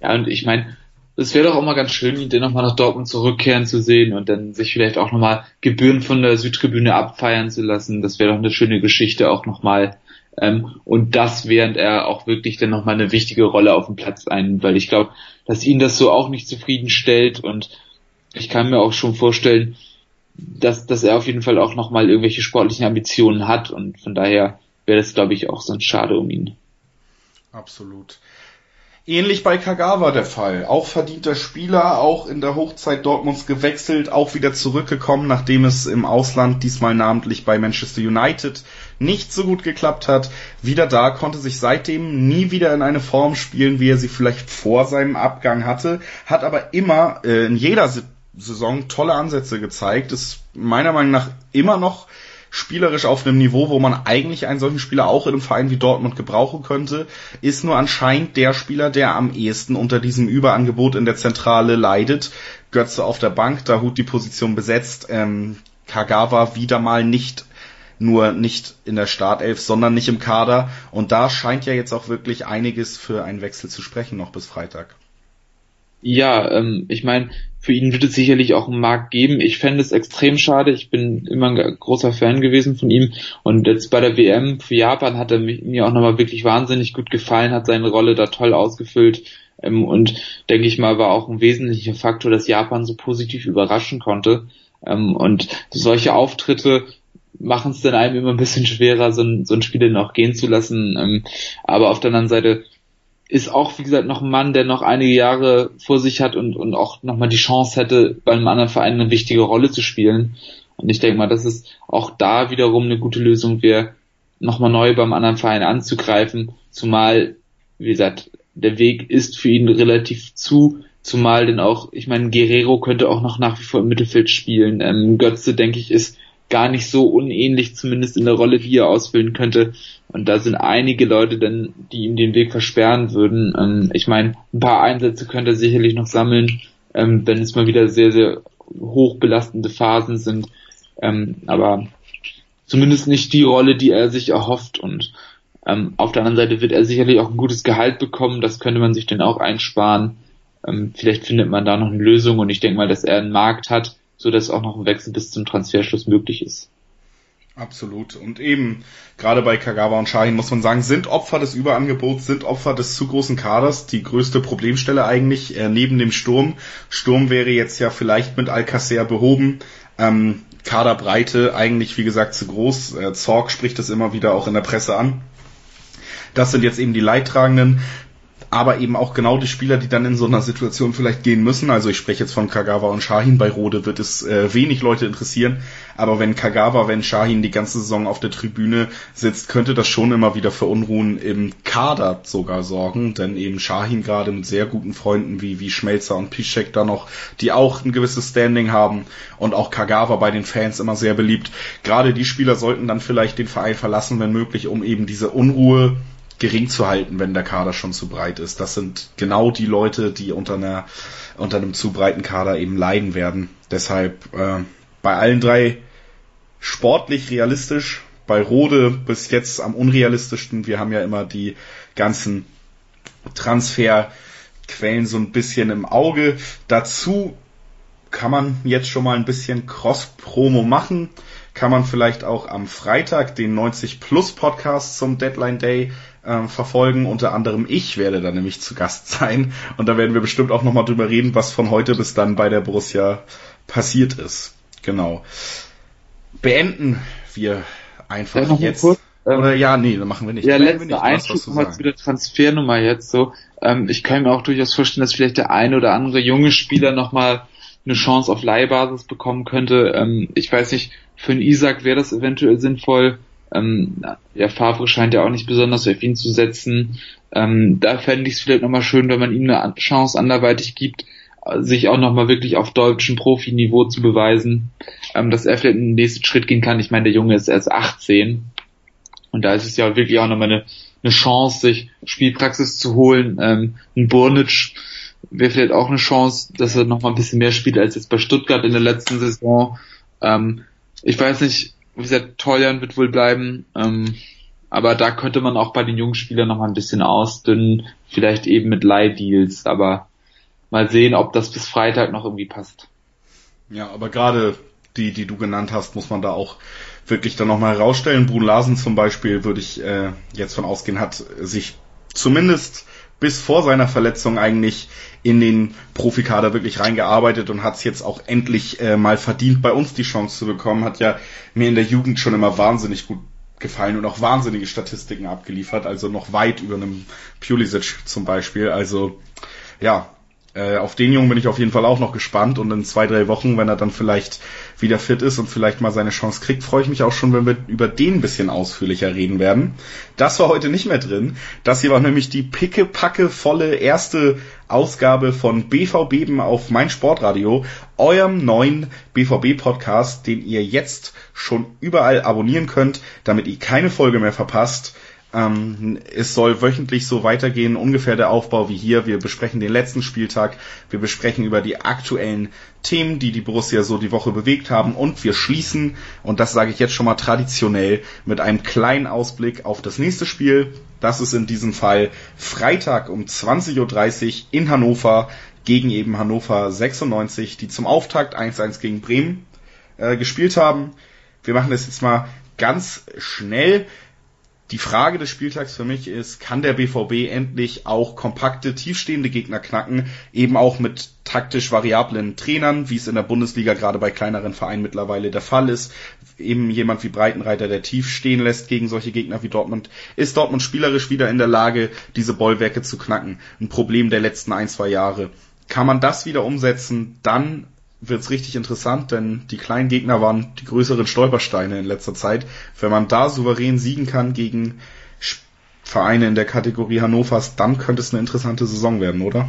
Ja, und ich meine, es wäre doch auch mal ganz schön, ihn dann nochmal nach Dortmund zurückkehren zu sehen und dann sich vielleicht auch nochmal Gebühren von der Südtribüne abfeiern zu lassen. Das wäre doch eine schöne Geschichte auch nochmal. Ähm, und das, während er auch wirklich dann nochmal eine wichtige Rolle auf dem Platz ein, weil ich glaube, dass ihn das so auch nicht zufriedenstellt und ich kann mir auch schon vorstellen, dass, dass er auf jeden Fall auch nochmal irgendwelche sportlichen Ambitionen hat und von daher wäre das, glaube ich, auch so ein Schade um ihn. Absolut. Ähnlich bei Kagawa der Fall. Auch verdienter Spieler, auch in der Hochzeit Dortmunds gewechselt, auch wieder zurückgekommen, nachdem es im Ausland, diesmal namentlich bei Manchester United, nicht so gut geklappt hat. Wieder da, konnte sich seitdem nie wieder in eine Form spielen, wie er sie vielleicht vor seinem Abgang hatte, hat aber immer äh, in jeder Saison tolle Ansätze gezeigt, ist meiner Meinung nach immer noch spielerisch auf einem Niveau, wo man eigentlich einen solchen Spieler auch in einem Verein wie Dortmund gebrauchen könnte, ist nur anscheinend der Spieler, der am ehesten unter diesem Überangebot in der Zentrale leidet. Götze auf der Bank, da Hut die Position besetzt, ähm, Kagawa wieder mal nicht nur nicht in der Startelf, sondern nicht im Kader. Und da scheint ja jetzt auch wirklich einiges für einen Wechsel zu sprechen, noch bis Freitag. Ja, ähm, ich meine, für ihn wird es sicherlich auch einen Markt geben. Ich fände es extrem schade. Ich bin immer ein großer Fan gewesen von ihm. Und jetzt bei der WM für Japan hat er mir auch nochmal wirklich wahnsinnig gut gefallen, hat seine Rolle da toll ausgefüllt. Ähm, und denke ich mal, war auch ein wesentlicher Faktor, dass Japan so positiv überraschen konnte. Ähm, und solche Auftritte machen es dann einem immer ein bisschen schwerer, so ein, so ein Spieler noch gehen zu lassen. Ähm, aber auf der anderen Seite ist auch, wie gesagt, noch ein Mann, der noch einige Jahre vor sich hat und, und auch nochmal die Chance hätte, bei einem anderen Verein eine wichtige Rolle zu spielen. Und ich denke mal, dass es auch da wiederum eine gute Lösung wäre, nochmal neu beim anderen Verein anzugreifen, zumal, wie gesagt, der Weg ist für ihn relativ zu, zumal denn auch, ich meine, Guerrero könnte auch noch nach wie vor im Mittelfeld spielen. Ähm, Götze, denke ich, ist gar nicht so unähnlich, zumindest in der Rolle, die er ausfüllen könnte. Und da sind einige Leute dann, die ihm den Weg versperren würden. Ähm, ich meine, ein paar Einsätze könnte er sicherlich noch sammeln, ähm, wenn es mal wieder sehr, sehr hoch belastende Phasen sind. Ähm, aber zumindest nicht die Rolle, die er sich erhofft. Und ähm, auf der anderen Seite wird er sicherlich auch ein gutes Gehalt bekommen. Das könnte man sich dann auch einsparen. Ähm, vielleicht findet man da noch eine Lösung. Und ich denke mal, dass er einen Markt hat, so dass auch noch ein Wechsel bis zum Transferschluss möglich ist. Absolut. Und eben, gerade bei Kagawa und Shahin muss man sagen, sind Opfer des Überangebots, sind Opfer des zu großen Kaders, die größte Problemstelle eigentlich, äh, neben dem Sturm. Sturm wäre jetzt ja vielleicht mit Alcacer behoben. Ähm, Kaderbreite eigentlich, wie gesagt, zu groß. Äh, Zorg spricht es immer wieder auch in der Presse an. Das sind jetzt eben die Leidtragenden. Aber eben auch genau die Spieler, die dann in so einer Situation vielleicht gehen müssen. Also ich spreche jetzt von Kagawa und Shahin. Bei Rode wird es äh, wenig Leute interessieren, aber wenn Kagawa, wenn Shahin die ganze Saison auf der Tribüne sitzt, könnte das schon immer wieder für Unruhen im Kader sogar sorgen, denn eben Shahin gerade mit sehr guten Freunden wie, wie Schmelzer und Piszek da noch, die auch ein gewisses Standing haben und auch Kagawa bei den Fans immer sehr beliebt. Gerade die Spieler sollten dann vielleicht den Verein verlassen, wenn möglich, um eben diese Unruhe gering zu halten, wenn der Kader schon zu breit ist. Das sind genau die Leute, die unter einer unter einem zu breiten Kader eben leiden werden. Deshalb äh, bei allen drei sportlich realistisch, bei Rode bis jetzt am unrealistischsten. Wir haben ja immer die ganzen Transferquellen so ein bisschen im Auge. Dazu kann man jetzt schon mal ein bisschen Cross-Promo machen. Kann man vielleicht auch am Freitag den 90 Plus Podcast zum Deadline Day ähm, verfolgen. Unter anderem ich werde da nämlich zu Gast sein. Und da werden wir bestimmt auch nochmal drüber reden, was von heute bis dann bei der Borussia passiert ist. Genau. Beenden wir einfach ja, jetzt. Kurz, ähm, Oder ja, nee, dann machen wir nicht. Ja, letzter Einschub nochmal zu der Transfernummer jetzt so. Ähm, ich kann mir auch durchaus vorstellen, dass vielleicht der eine oder andere junge Spieler nochmal eine Chance auf Leihbasis bekommen könnte. Ähm, ich weiß nicht, für einen Isaac wäre das eventuell sinnvoll. Ähm, ja, Favre scheint ja auch nicht besonders auf ihn zu setzen. Ähm, da fände ich es vielleicht nochmal schön, wenn man ihm eine Chance anderweitig gibt, sich auch nochmal wirklich auf deutschem Profiniveau zu beweisen, ähm, dass er vielleicht einen nächsten Schritt gehen kann. Ich meine, der Junge ist erst 18 und da ist es ja wirklich auch nochmal eine, eine Chance, sich Spielpraxis zu holen. Ähm, ein Burnic wäre vielleicht auch eine Chance, dass er nochmal ein bisschen mehr spielt als jetzt bei Stuttgart in der letzten Saison. Ähm, ich weiß nicht, wie gesagt, Toljan wird wohl bleiben. Ähm, aber da könnte man auch bei den jungen Spielern noch mal ein bisschen ausdünnen, vielleicht eben mit Leihdeals, aber mal sehen, ob das bis Freitag noch irgendwie passt. Ja, aber gerade die, die du genannt hast, muss man da auch wirklich dann nochmal herausstellen. Brun Larsen zum Beispiel, würde ich äh, jetzt von ausgehen, hat sich zumindest bis vor seiner Verletzung eigentlich in den Profikader wirklich reingearbeitet und hat es jetzt auch endlich äh, mal verdient, bei uns die Chance zu bekommen. Hat ja mir in der Jugend schon immer wahnsinnig gut gefallen und auch wahnsinnige Statistiken abgeliefert, also noch weit über einem Pulisic zum Beispiel. Also ja, äh, auf den Jungen bin ich auf jeden Fall auch noch gespannt und in zwei, drei Wochen, wenn er dann vielleicht wieder fit ist und vielleicht mal seine Chance kriegt, freue ich mich auch schon, wenn wir über den ein bisschen ausführlicher reden werden. Das war heute nicht mehr drin. Das hier war nämlich die picke-packe volle erste Ausgabe von BVB auf mein Sportradio, eurem neuen BVB-Podcast, den ihr jetzt schon überall abonnieren könnt, damit ihr keine Folge mehr verpasst. Ähm, es soll wöchentlich so weitergehen, ungefähr der Aufbau wie hier. Wir besprechen den letzten Spieltag, wir besprechen über die aktuellen Themen, die die Borussia so die Woche bewegt haben und wir schließen, und das sage ich jetzt schon mal traditionell, mit einem kleinen Ausblick auf das nächste Spiel. Das ist in diesem Fall Freitag um 20.30 Uhr in Hannover gegen eben Hannover 96, die zum Auftakt 1-1 gegen Bremen äh, gespielt haben. Wir machen das jetzt mal ganz schnell. Die Frage des Spieltags für mich ist, kann der BVB endlich auch kompakte, tiefstehende Gegner knacken, eben auch mit taktisch variablen Trainern, wie es in der Bundesliga gerade bei kleineren Vereinen mittlerweile der Fall ist. Eben jemand wie Breitenreiter, der tief stehen lässt gegen solche Gegner wie Dortmund. Ist Dortmund spielerisch wieder in der Lage, diese Bollwerke zu knacken? Ein Problem der letzten ein, zwei Jahre. Kann man das wieder umsetzen, dann wird's richtig interessant, denn die kleinen Gegner waren die größeren Stolpersteine in letzter Zeit. Wenn man da souverän siegen kann gegen Vereine in der Kategorie Hannovers, dann könnte es eine interessante Saison werden, oder?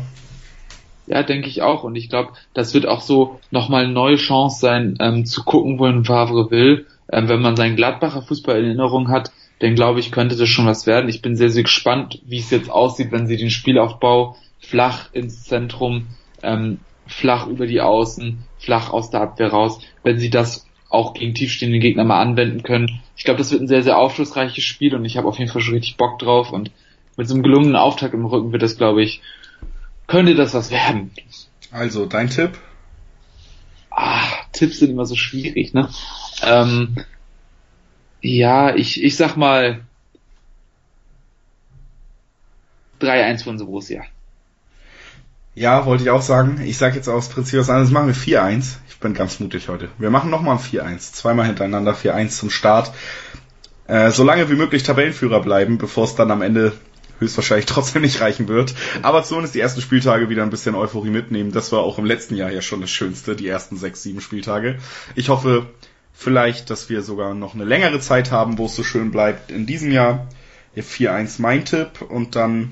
Ja, denke ich auch. Und ich glaube, das wird auch so nochmal eine neue Chance sein, ähm, zu gucken, wohin Favre will. Ähm, wenn man seinen Gladbacher Fußball in Erinnerung hat, dann glaube ich, könnte das schon was werden. Ich bin sehr, sehr gespannt, wie es jetzt aussieht, wenn sie den Spielaufbau flach ins Zentrum ähm, flach über die Außen, flach aus der Abwehr raus, wenn sie das auch gegen tiefstehende Gegner mal anwenden können. Ich glaube, das wird ein sehr, sehr aufschlussreiches Spiel und ich habe auf jeden Fall schon richtig Bock drauf und mit so einem gelungenen Auftakt im Rücken wird das, glaube ich, könnte das was werden. Also, dein Tipp? Ah, Tipps sind immer so schwierig, ne? Ähm, ja, ich, ich sag mal 3-1 von Borussia. Ja, wollte ich auch sagen. Ich sage jetzt aus Prinzip was anderes. Machen wir 4-1. Ich bin ganz mutig heute. Wir machen nochmal ein 4-1. Zweimal hintereinander 4-1 zum Start. Äh, so lange wie möglich Tabellenführer bleiben, bevor es dann am Ende höchstwahrscheinlich trotzdem nicht reichen wird. Aber zumindest die ersten Spieltage wieder ein bisschen Euphorie mitnehmen. Das war auch im letzten Jahr ja schon das Schönste, die ersten sechs, sieben Spieltage. Ich hoffe vielleicht, dass wir sogar noch eine längere Zeit haben, wo es so schön bleibt in diesem Jahr. 4-1 mein Tipp und dann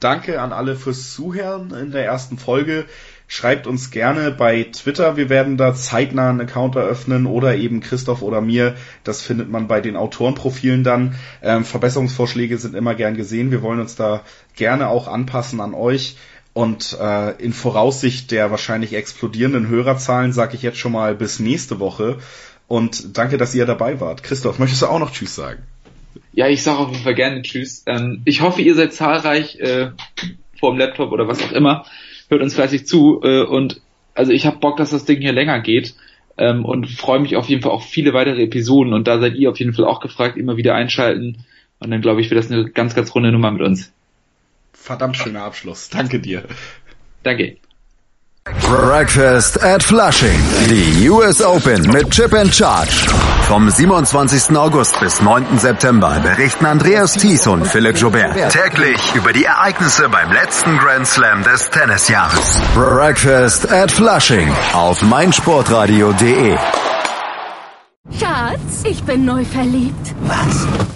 danke an alle fürs Zuhören in der ersten Folge. Schreibt uns gerne bei Twitter. Wir werden da zeitnah einen Account eröffnen oder eben Christoph oder mir. Das findet man bei den Autorenprofilen dann. Ähm, Verbesserungsvorschläge sind immer gern gesehen. Wir wollen uns da gerne auch anpassen an euch. Und äh, in Voraussicht der wahrscheinlich explodierenden Hörerzahlen sage ich jetzt schon mal bis nächste Woche. Und danke, dass ihr dabei wart. Christoph, möchtest du auch noch Tschüss sagen? Ja, ich sage auf jeden Fall gerne Tschüss. Ähm, ich hoffe, ihr seid zahlreich äh, vor dem Laptop oder was auch immer hört uns fleißig zu äh, und also ich habe Bock, dass das Ding hier länger geht ähm, und freue mich auf jeden Fall auf viele weitere Episoden und da seid ihr auf jeden Fall auch gefragt, immer wieder einschalten und dann glaube ich, wird das eine ganz, ganz runde Nummer mit uns. Verdammt schöner Abschluss. Danke dir. Danke. Breakfast at Flushing. Die US Open mit Chip and Charge. Vom 27. August bis 9. September berichten Andreas Thies und Philipp Joubert täglich über die Ereignisse beim letzten Grand Slam des Tennisjahres. Breakfast at Flushing auf meinsportradio.de. Schatz, ich bin neu verliebt. Was?